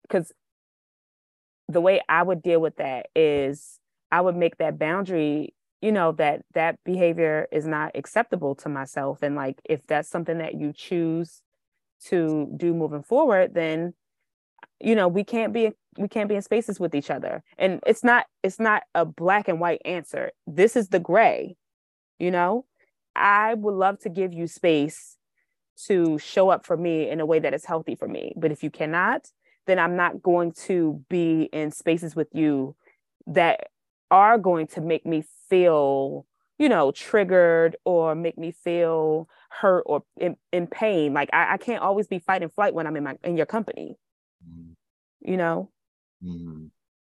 because the way I would deal with that is I would make that boundary, you know, that that behavior is not acceptable to myself. And like if that's something that you choose to do moving forward, then you know, we can't be we can't be in spaces with each other. And it's not it's not a black and white answer. This is the gray you know? I would love to give you space to show up for me in a way that is healthy for me. But if you cannot then i'm not going to be in spaces with you that are going to make me feel you know triggered or make me feel hurt or in, in pain. Like I, I can't always be fight and flight when i'm in my in your company. Mm. you know Mm-hmm.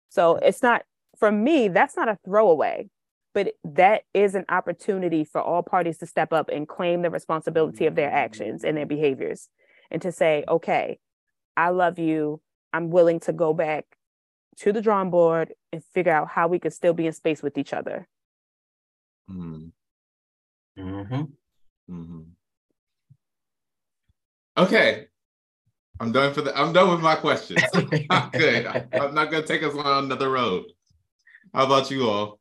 So it's not, for me, that's not a throwaway, but that is an opportunity for all parties to step up and claim the responsibility of their actions and their behaviors and to say, okay, I love you. I'm willing to go back to the drawing board and figure out how we could still be in space with each other. Mm-hmm. Mm-hmm. mm-hmm. Okay, I'm done for the. I'm done with my questions. I'm good. I'm not gonna take us on another road. How about you all?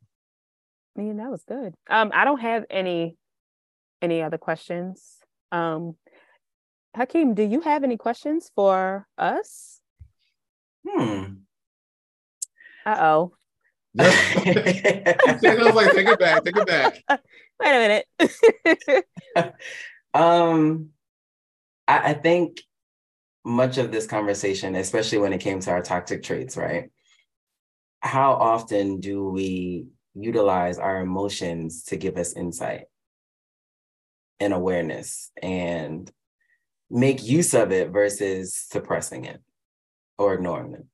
I mean, that was good. Um, I don't have any any other questions. Um, Hakim, do you have any questions for us? Hmm. Uh oh. was like, take it back, take it back. Wait a minute. um, I, I think much of this conversation, especially when it came to our toxic traits, right? How often do we utilize our emotions to give us insight and awareness and make use of it versus suppressing it or ignoring it?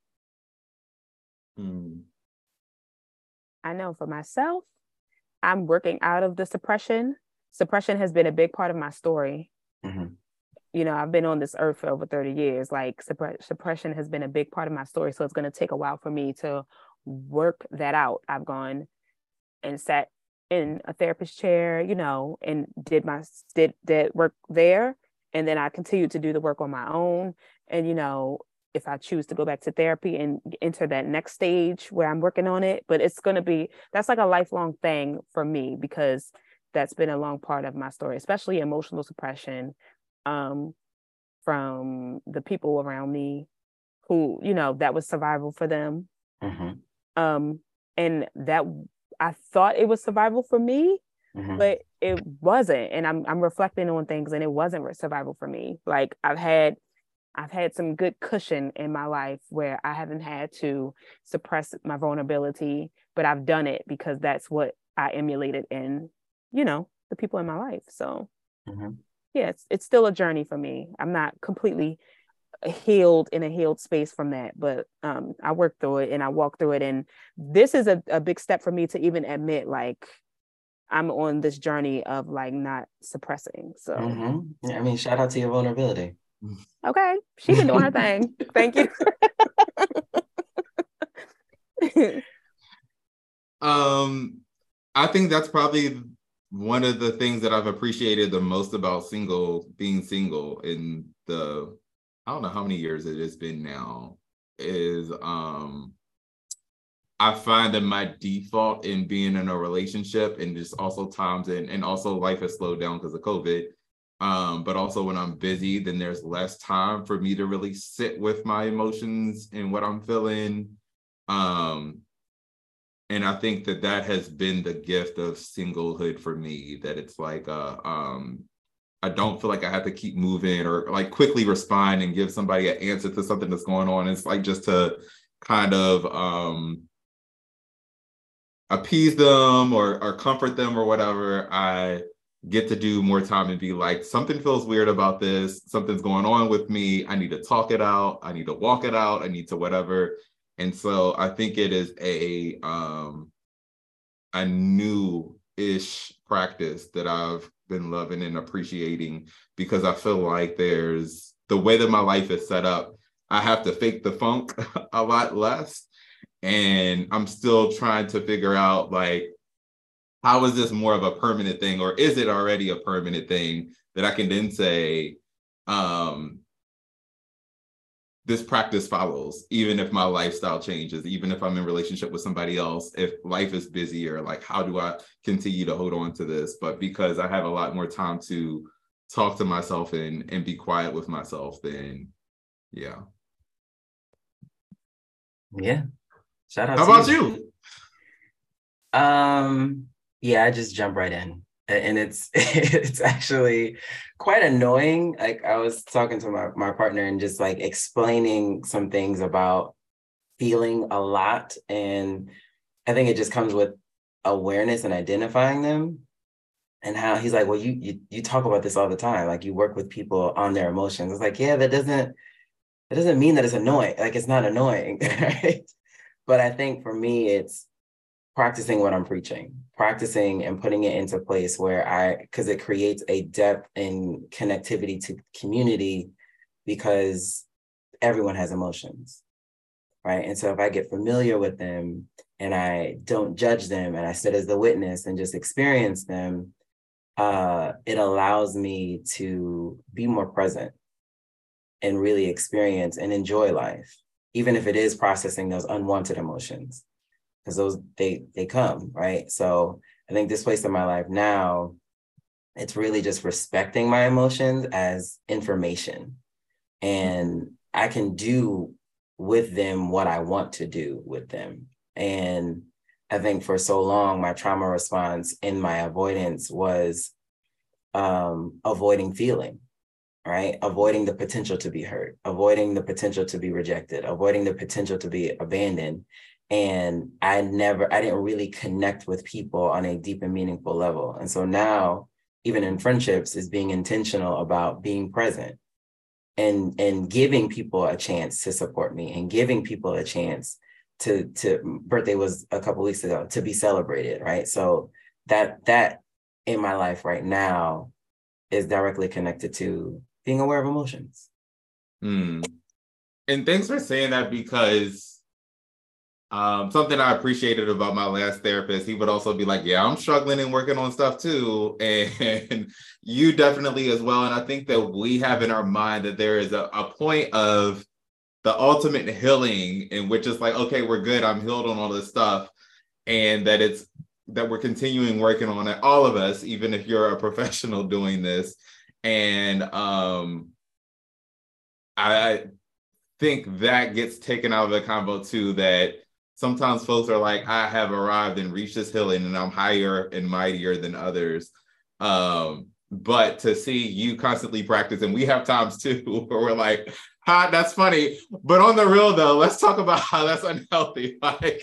Hmm. I know for myself, I'm working out of the suppression. Suppression has been a big part of my story. Mm-hmm. You know, I've been on this earth for over 30 years. Like suppre- suppression has been a big part of my story. So it's going to take a while for me to work that out. I've gone and sat in a therapist chair, you know, and did my did that work there. And then I continued to do the work on my own. And, you know, if I choose to go back to therapy and enter that next stage where I'm working on it. But it's going to be, that's like a lifelong thing for me because that's been a long part of my story, especially emotional suppression um, from the people around me who, you know, that was survival for them. Mm-hmm. Um, and that I thought it was survival for me, mm-hmm. but it wasn't. And I'm, I'm reflecting on things and it wasn't survival for me. Like I've had I've had some good cushion in my life where I haven't had to suppress my vulnerability, but I've done it because that's what I emulated in, you know, the people in my life. So, mm-hmm. Yeah, it's, it's still a journey for me. I'm not completely healed in a healed space from that, but um, I work through it and I walk through it. And this is a, a big step for me to even admit, like, I'm on this journey of like not suppressing. So, mm-hmm. yeah, I mean, shout out to your vulnerability. Okay, she's been doing her thing. Thank you. um, I think that's probably one of the things that I've appreciated the most about single being single in the I don't know how many years it has been now is um I find that my default in being in a relationship and just also times and and also life has slowed down because of COVID um, but also when I'm busy, then there's less time for me to really sit with my emotions and what I'm feeling. Um, and I think that that has been the gift of singlehood for me. That it's like, uh, um, I don't feel like I have to keep moving or like quickly respond and give somebody an answer to something that's going on. It's like just to kind of um, appease them or or comfort them or whatever. I get to do more time and be like, something feels weird about this. Something's going on with me. I need to talk it out. I need to walk it out. I need to whatever. And so I think it is a um a new ish practice that I've been loving and appreciating because I feel like there's the way that my life is set up, I have to fake the funk a lot less. And I'm still trying to figure out like how is this more of a permanent thing or is it already a permanent thing that I can then say, um, this practice follows, even if my lifestyle changes, even if I'm in relationship with somebody else, if life is busier, like how do I continue to hold on to this? But because I have a lot more time to talk to myself and and be quiet with myself, then yeah. Yeah. Shout out. How about you? you? Um, yeah, I just jump right in. And it's it's actually quite annoying. Like I was talking to my, my partner and just like explaining some things about feeling a lot. And I think it just comes with awareness and identifying them and how he's like, well, you, you you talk about this all the time. Like you work with people on their emotions. It's like, yeah, that doesn't that doesn't mean that it's annoying. Like it's not annoying, right? But I think for me, it's practicing what I'm preaching, practicing and putting it into place where I, because it creates a depth and connectivity to community because everyone has emotions, right? And so if I get familiar with them and I don't judge them and I sit as the witness and just experience them, uh, it allows me to be more present and really experience and enjoy life, even if it is processing those unwanted emotions because those they they come right so i think this place in my life now it's really just respecting my emotions as information and i can do with them what i want to do with them and I think for so long, my trauma response in my avoidance was um, avoiding feeling, right? Avoiding the potential to be hurt, avoiding the potential to be rejected, avoiding the potential to be abandoned. And I never, I didn't really connect with people on a deep and meaningful level. And so now, even in friendships, is being intentional about being present and and giving people a chance to support me and giving people a chance to to birthday was a couple weeks ago to be celebrated right so that that in my life right now is directly connected to being aware of emotions mm. and thanks for saying that because um, something I appreciated about my last therapist, he would also be like, Yeah, I'm struggling and working on stuff too. And you definitely as well. And I think that we have in our mind that there is a, a point of the ultimate healing in which it's like, okay, we're good. I'm healed on all this stuff. And that it's that we're continuing working on it, all of us, even if you're a professional doing this. And um I think that gets taken out of the combo too, that sometimes folks are like, I have arrived and reached this healing and I'm higher and mightier than others. Um, but to see you constantly practice, and we have times too where we're like, ha, that's funny. But on the real though, let's talk about how that's unhealthy. Like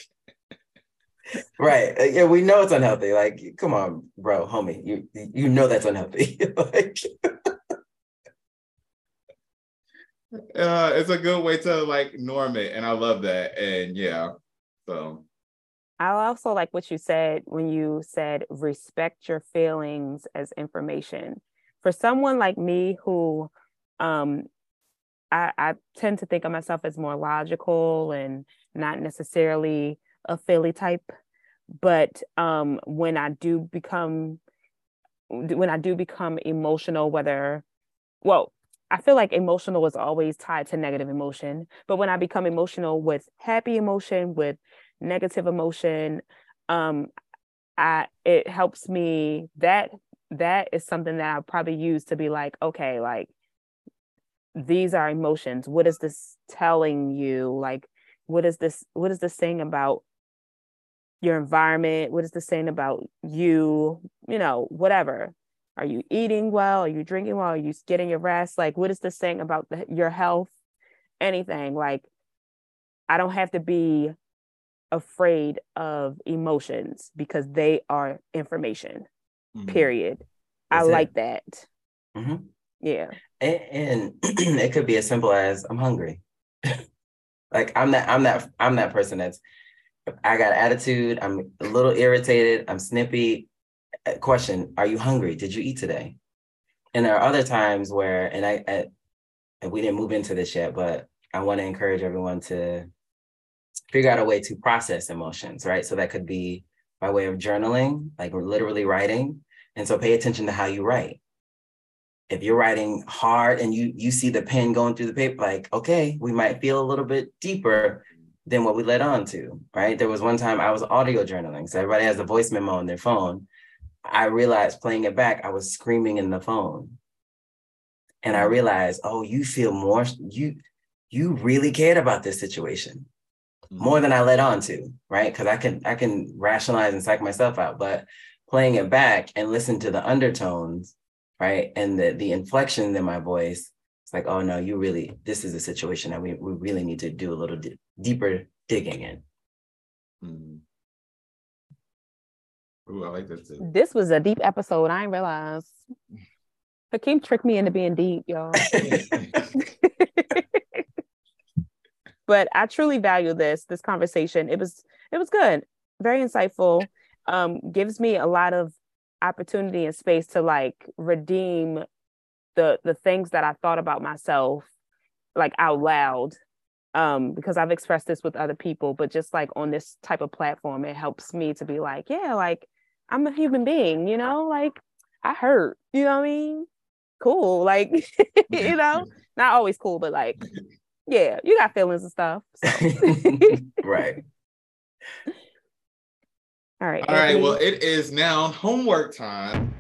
right. Uh, yeah, we know it's unhealthy. Like, come on, bro, homie. You you know that's unhealthy. like uh, it's a good way to like norm it, and I love that. And yeah, so I also like what you said when you said respect your feelings as information. For someone like me who um I, I tend to think of myself as more logical and not necessarily a feely type. But um when I do become when I do become emotional, whether well, I feel like emotional is always tied to negative emotion. But when I become emotional with happy emotion, with negative emotion, um, I it helps me that that is something that I probably use to be like, okay, like these are emotions. What is this telling you? Like, what is this, what is this saying about your environment? What is this saying about you? You know, whatever are you eating well? Are you drinking well? Are you getting your rest? Like, what is this saying about the, your health? Anything. Like, I don't have to be afraid of emotions because they are information, mm-hmm. period. That's I it. like that. Mm-hmm. Yeah. And, and it could be as simple as I'm hungry. like I'm that I'm that I'm that person that's I got attitude, I'm a little irritated, I'm snippy, question are you hungry? Did you eat today? And there are other times where and i, I and we didn't move into this yet but i want to encourage everyone to figure out a way to process emotions right? So that could be by way of journaling like literally writing. And so pay attention to how you write. If you're writing hard and you you see the pen going through the paper like okay we might feel a little bit deeper than what we led on to right? There was one time i was audio journaling so everybody has a voice memo on their phone I realized playing it back, I was screaming in the phone. And I realized, oh, you feel more, you you really cared about this situation mm-hmm. more than I let on to, right? Because I can I can rationalize and psych myself out, but playing it back and listen to the undertones, right? And the the inflection in my voice, it's like, oh no, you really, this is a situation that we, we really need to do a little di- deeper digging in. Mm-hmm. Ooh, I like that too. This was a deep episode. I didn't realize. Hakim tricked me into being deep, y'all. but I truly value this this conversation. It was it was good, very insightful. Um, gives me a lot of opportunity and space to like redeem the the things that I thought about myself like out loud um because I've expressed this with other people but just like on this type of platform it helps me to be like yeah like I'm a human being, you know, like I hurt, you know what I mean? Cool. Like, you know, not always cool, but like, yeah, you got feelings and stuff. So. right. All right. All right. Well, it is now homework time.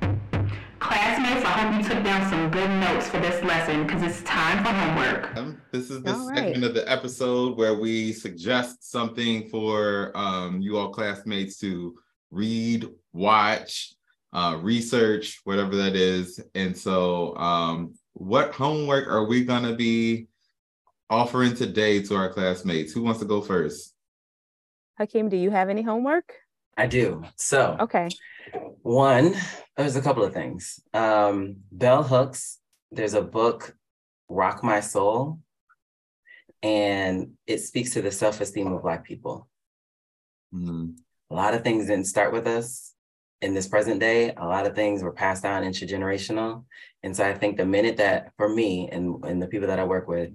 Classmates, I hope you took down some good notes for this lesson because it's time for homework. Um, this is the all segment right. of the episode where we suggest something for um, you all classmates to read, watch, uh, research, whatever that is. And so, um, what homework are we going to be offering today to our classmates? Who wants to go first? Hakim, do you have any homework? I do. So, okay. One, there's a couple of things. Um, Bell Hooks, there's a book, Rock My Soul, and it speaks to the self esteem of Black people. Mm-hmm. A lot of things didn't start with us in this present day. A lot of things were passed down intergenerational. And so I think the minute that, for me and, and the people that I work with,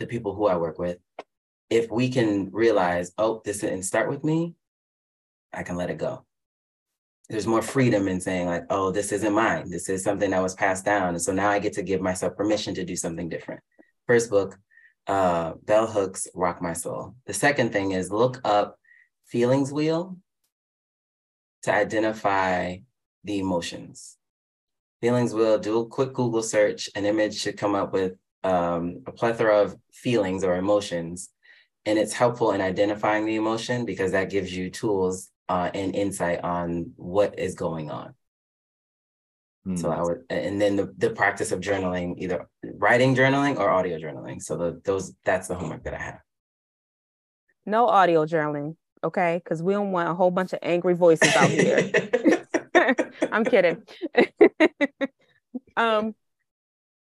the people who I work with, if we can realize, oh, this didn't start with me, I can let it go. There's more freedom in saying, like, oh, this isn't mine. This is something that was passed down. And so now I get to give myself permission to do something different. First book, uh, Bell Hooks, Rock My Soul. The second thing is look up Feelings Wheel to identify the emotions. Feelings Wheel, do a quick Google search, an image should come up with um, a plethora of feelings or emotions and it's helpful in identifying the emotion because that gives you tools uh, and insight on what is going on. Mm. So I would, and then the, the practice of journaling, either writing journaling or audio journaling. So the, those, that's the homework that I have. No audio journaling, okay? Because we don't want a whole bunch of angry voices out here. I'm kidding. um,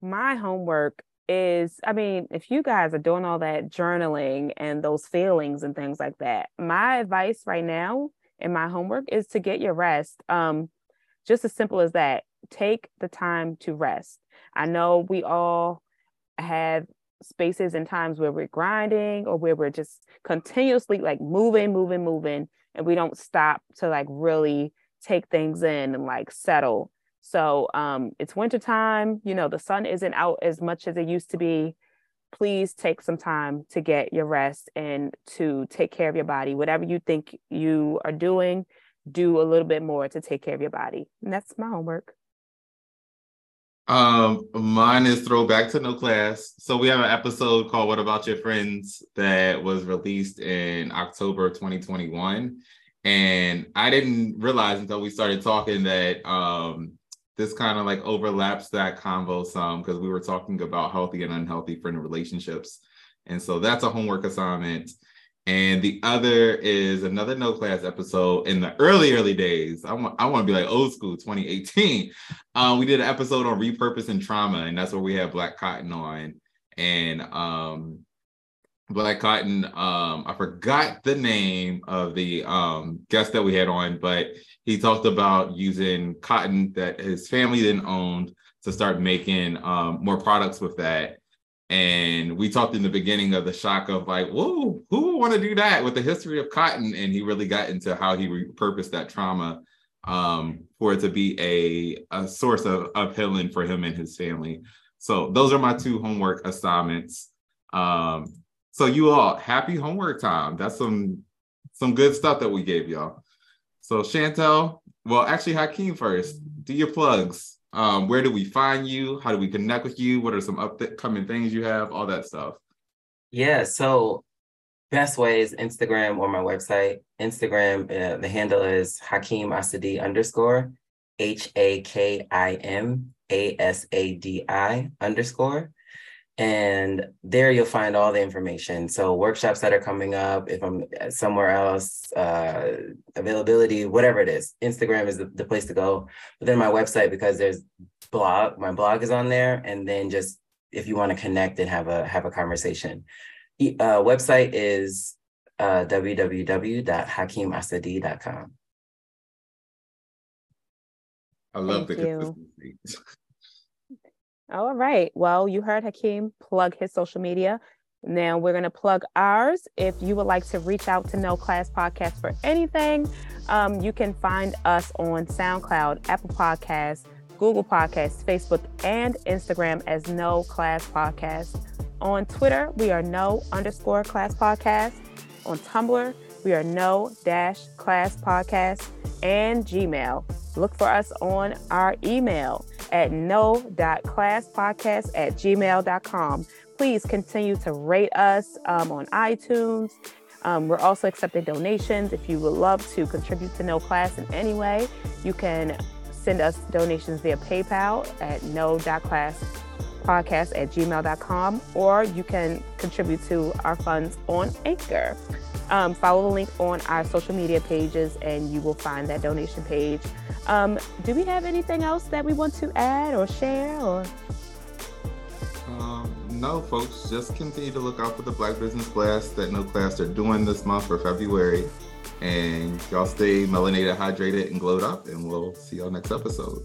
my homework is I mean, if you guys are doing all that journaling and those feelings and things like that, my advice right now in my homework is to get your rest. Um, just as simple as that. Take the time to rest. I know we all have spaces and times where we're grinding or where we're just continuously like moving, moving, moving, and we don't stop to like really take things in and like settle. So um, it's wintertime, you know, the sun isn't out as much as it used to be. Please take some time to get your rest and to take care of your body. Whatever you think you are doing, do a little bit more to take care of your body. And that's my homework. Um, mine is throwback to no class. So we have an episode called What About Your Friends that was released in October 2021. And I didn't realize until we started talking that um this kind of like overlaps that convo some because we were talking about healthy and unhealthy friend relationships. And so that's a homework assignment. And the other is another no class episode in the early, early days. I want, I want to be like old school 2018. Um, we did an episode on repurposing trauma, and that's where we have Black Cotton on. And um, Black Cotton, um, I forgot the name of the um, guest that we had on, but he talked about using cotton that his family then owned to start making um, more products with that. And we talked in the beginning of the shock of like, whoa, who would want to do that with the history of cotton? And he really got into how he repurposed that trauma um, for it to be a, a source of, of healing for him and his family. So those are my two homework assignments. Um, so you all happy homework time. That's some some good stuff that we gave y'all. So Chantel, well, actually Hakim first. Do your plugs. Um, where do we find you? How do we connect with you? What are some upcoming things you have? All that stuff. Yeah. So best way is Instagram or my website. Instagram, uh, the handle is Hakim Asadi underscore H A K I M A S A D I underscore. And there you'll find all the information. So workshops that are coming up, if I'm somewhere else, uh, availability, whatever it is, Instagram is the, the place to go. But then my website, because there's blog, my blog is on there. And then just if you want to connect and have a have a conversation. Uh, website is uh, www.hakimasadi.com. I love Thank the you. consistency. All right. Well, you heard Hakim plug his social media. Now we're going to plug ours. If you would like to reach out to No Class Podcast for anything, um, you can find us on SoundCloud, Apple Podcasts, Google Podcasts, Facebook, and Instagram as No Class Podcast. On Twitter, we are No underscore Class Podcast. On Tumblr, We are no dash class podcast and Gmail. Look for us on our email at no.classpodcast at gmail.com. Please continue to rate us um, on iTunes. Um, we're also accepting donations. If you would love to contribute to No Class in any way, you can send us donations via PayPal at no.classpodcast at gmail.com, or you can contribute to our funds on Anchor. Um, follow the link on our social media pages and you will find that donation page. Um, do we have anything else that we want to add or share or? Um, no, folks, just continue to look out for the Black Business Blast that No Class are doing this month for February. And y'all stay melanated, hydrated, and glowed up, and we'll see y'all next episode.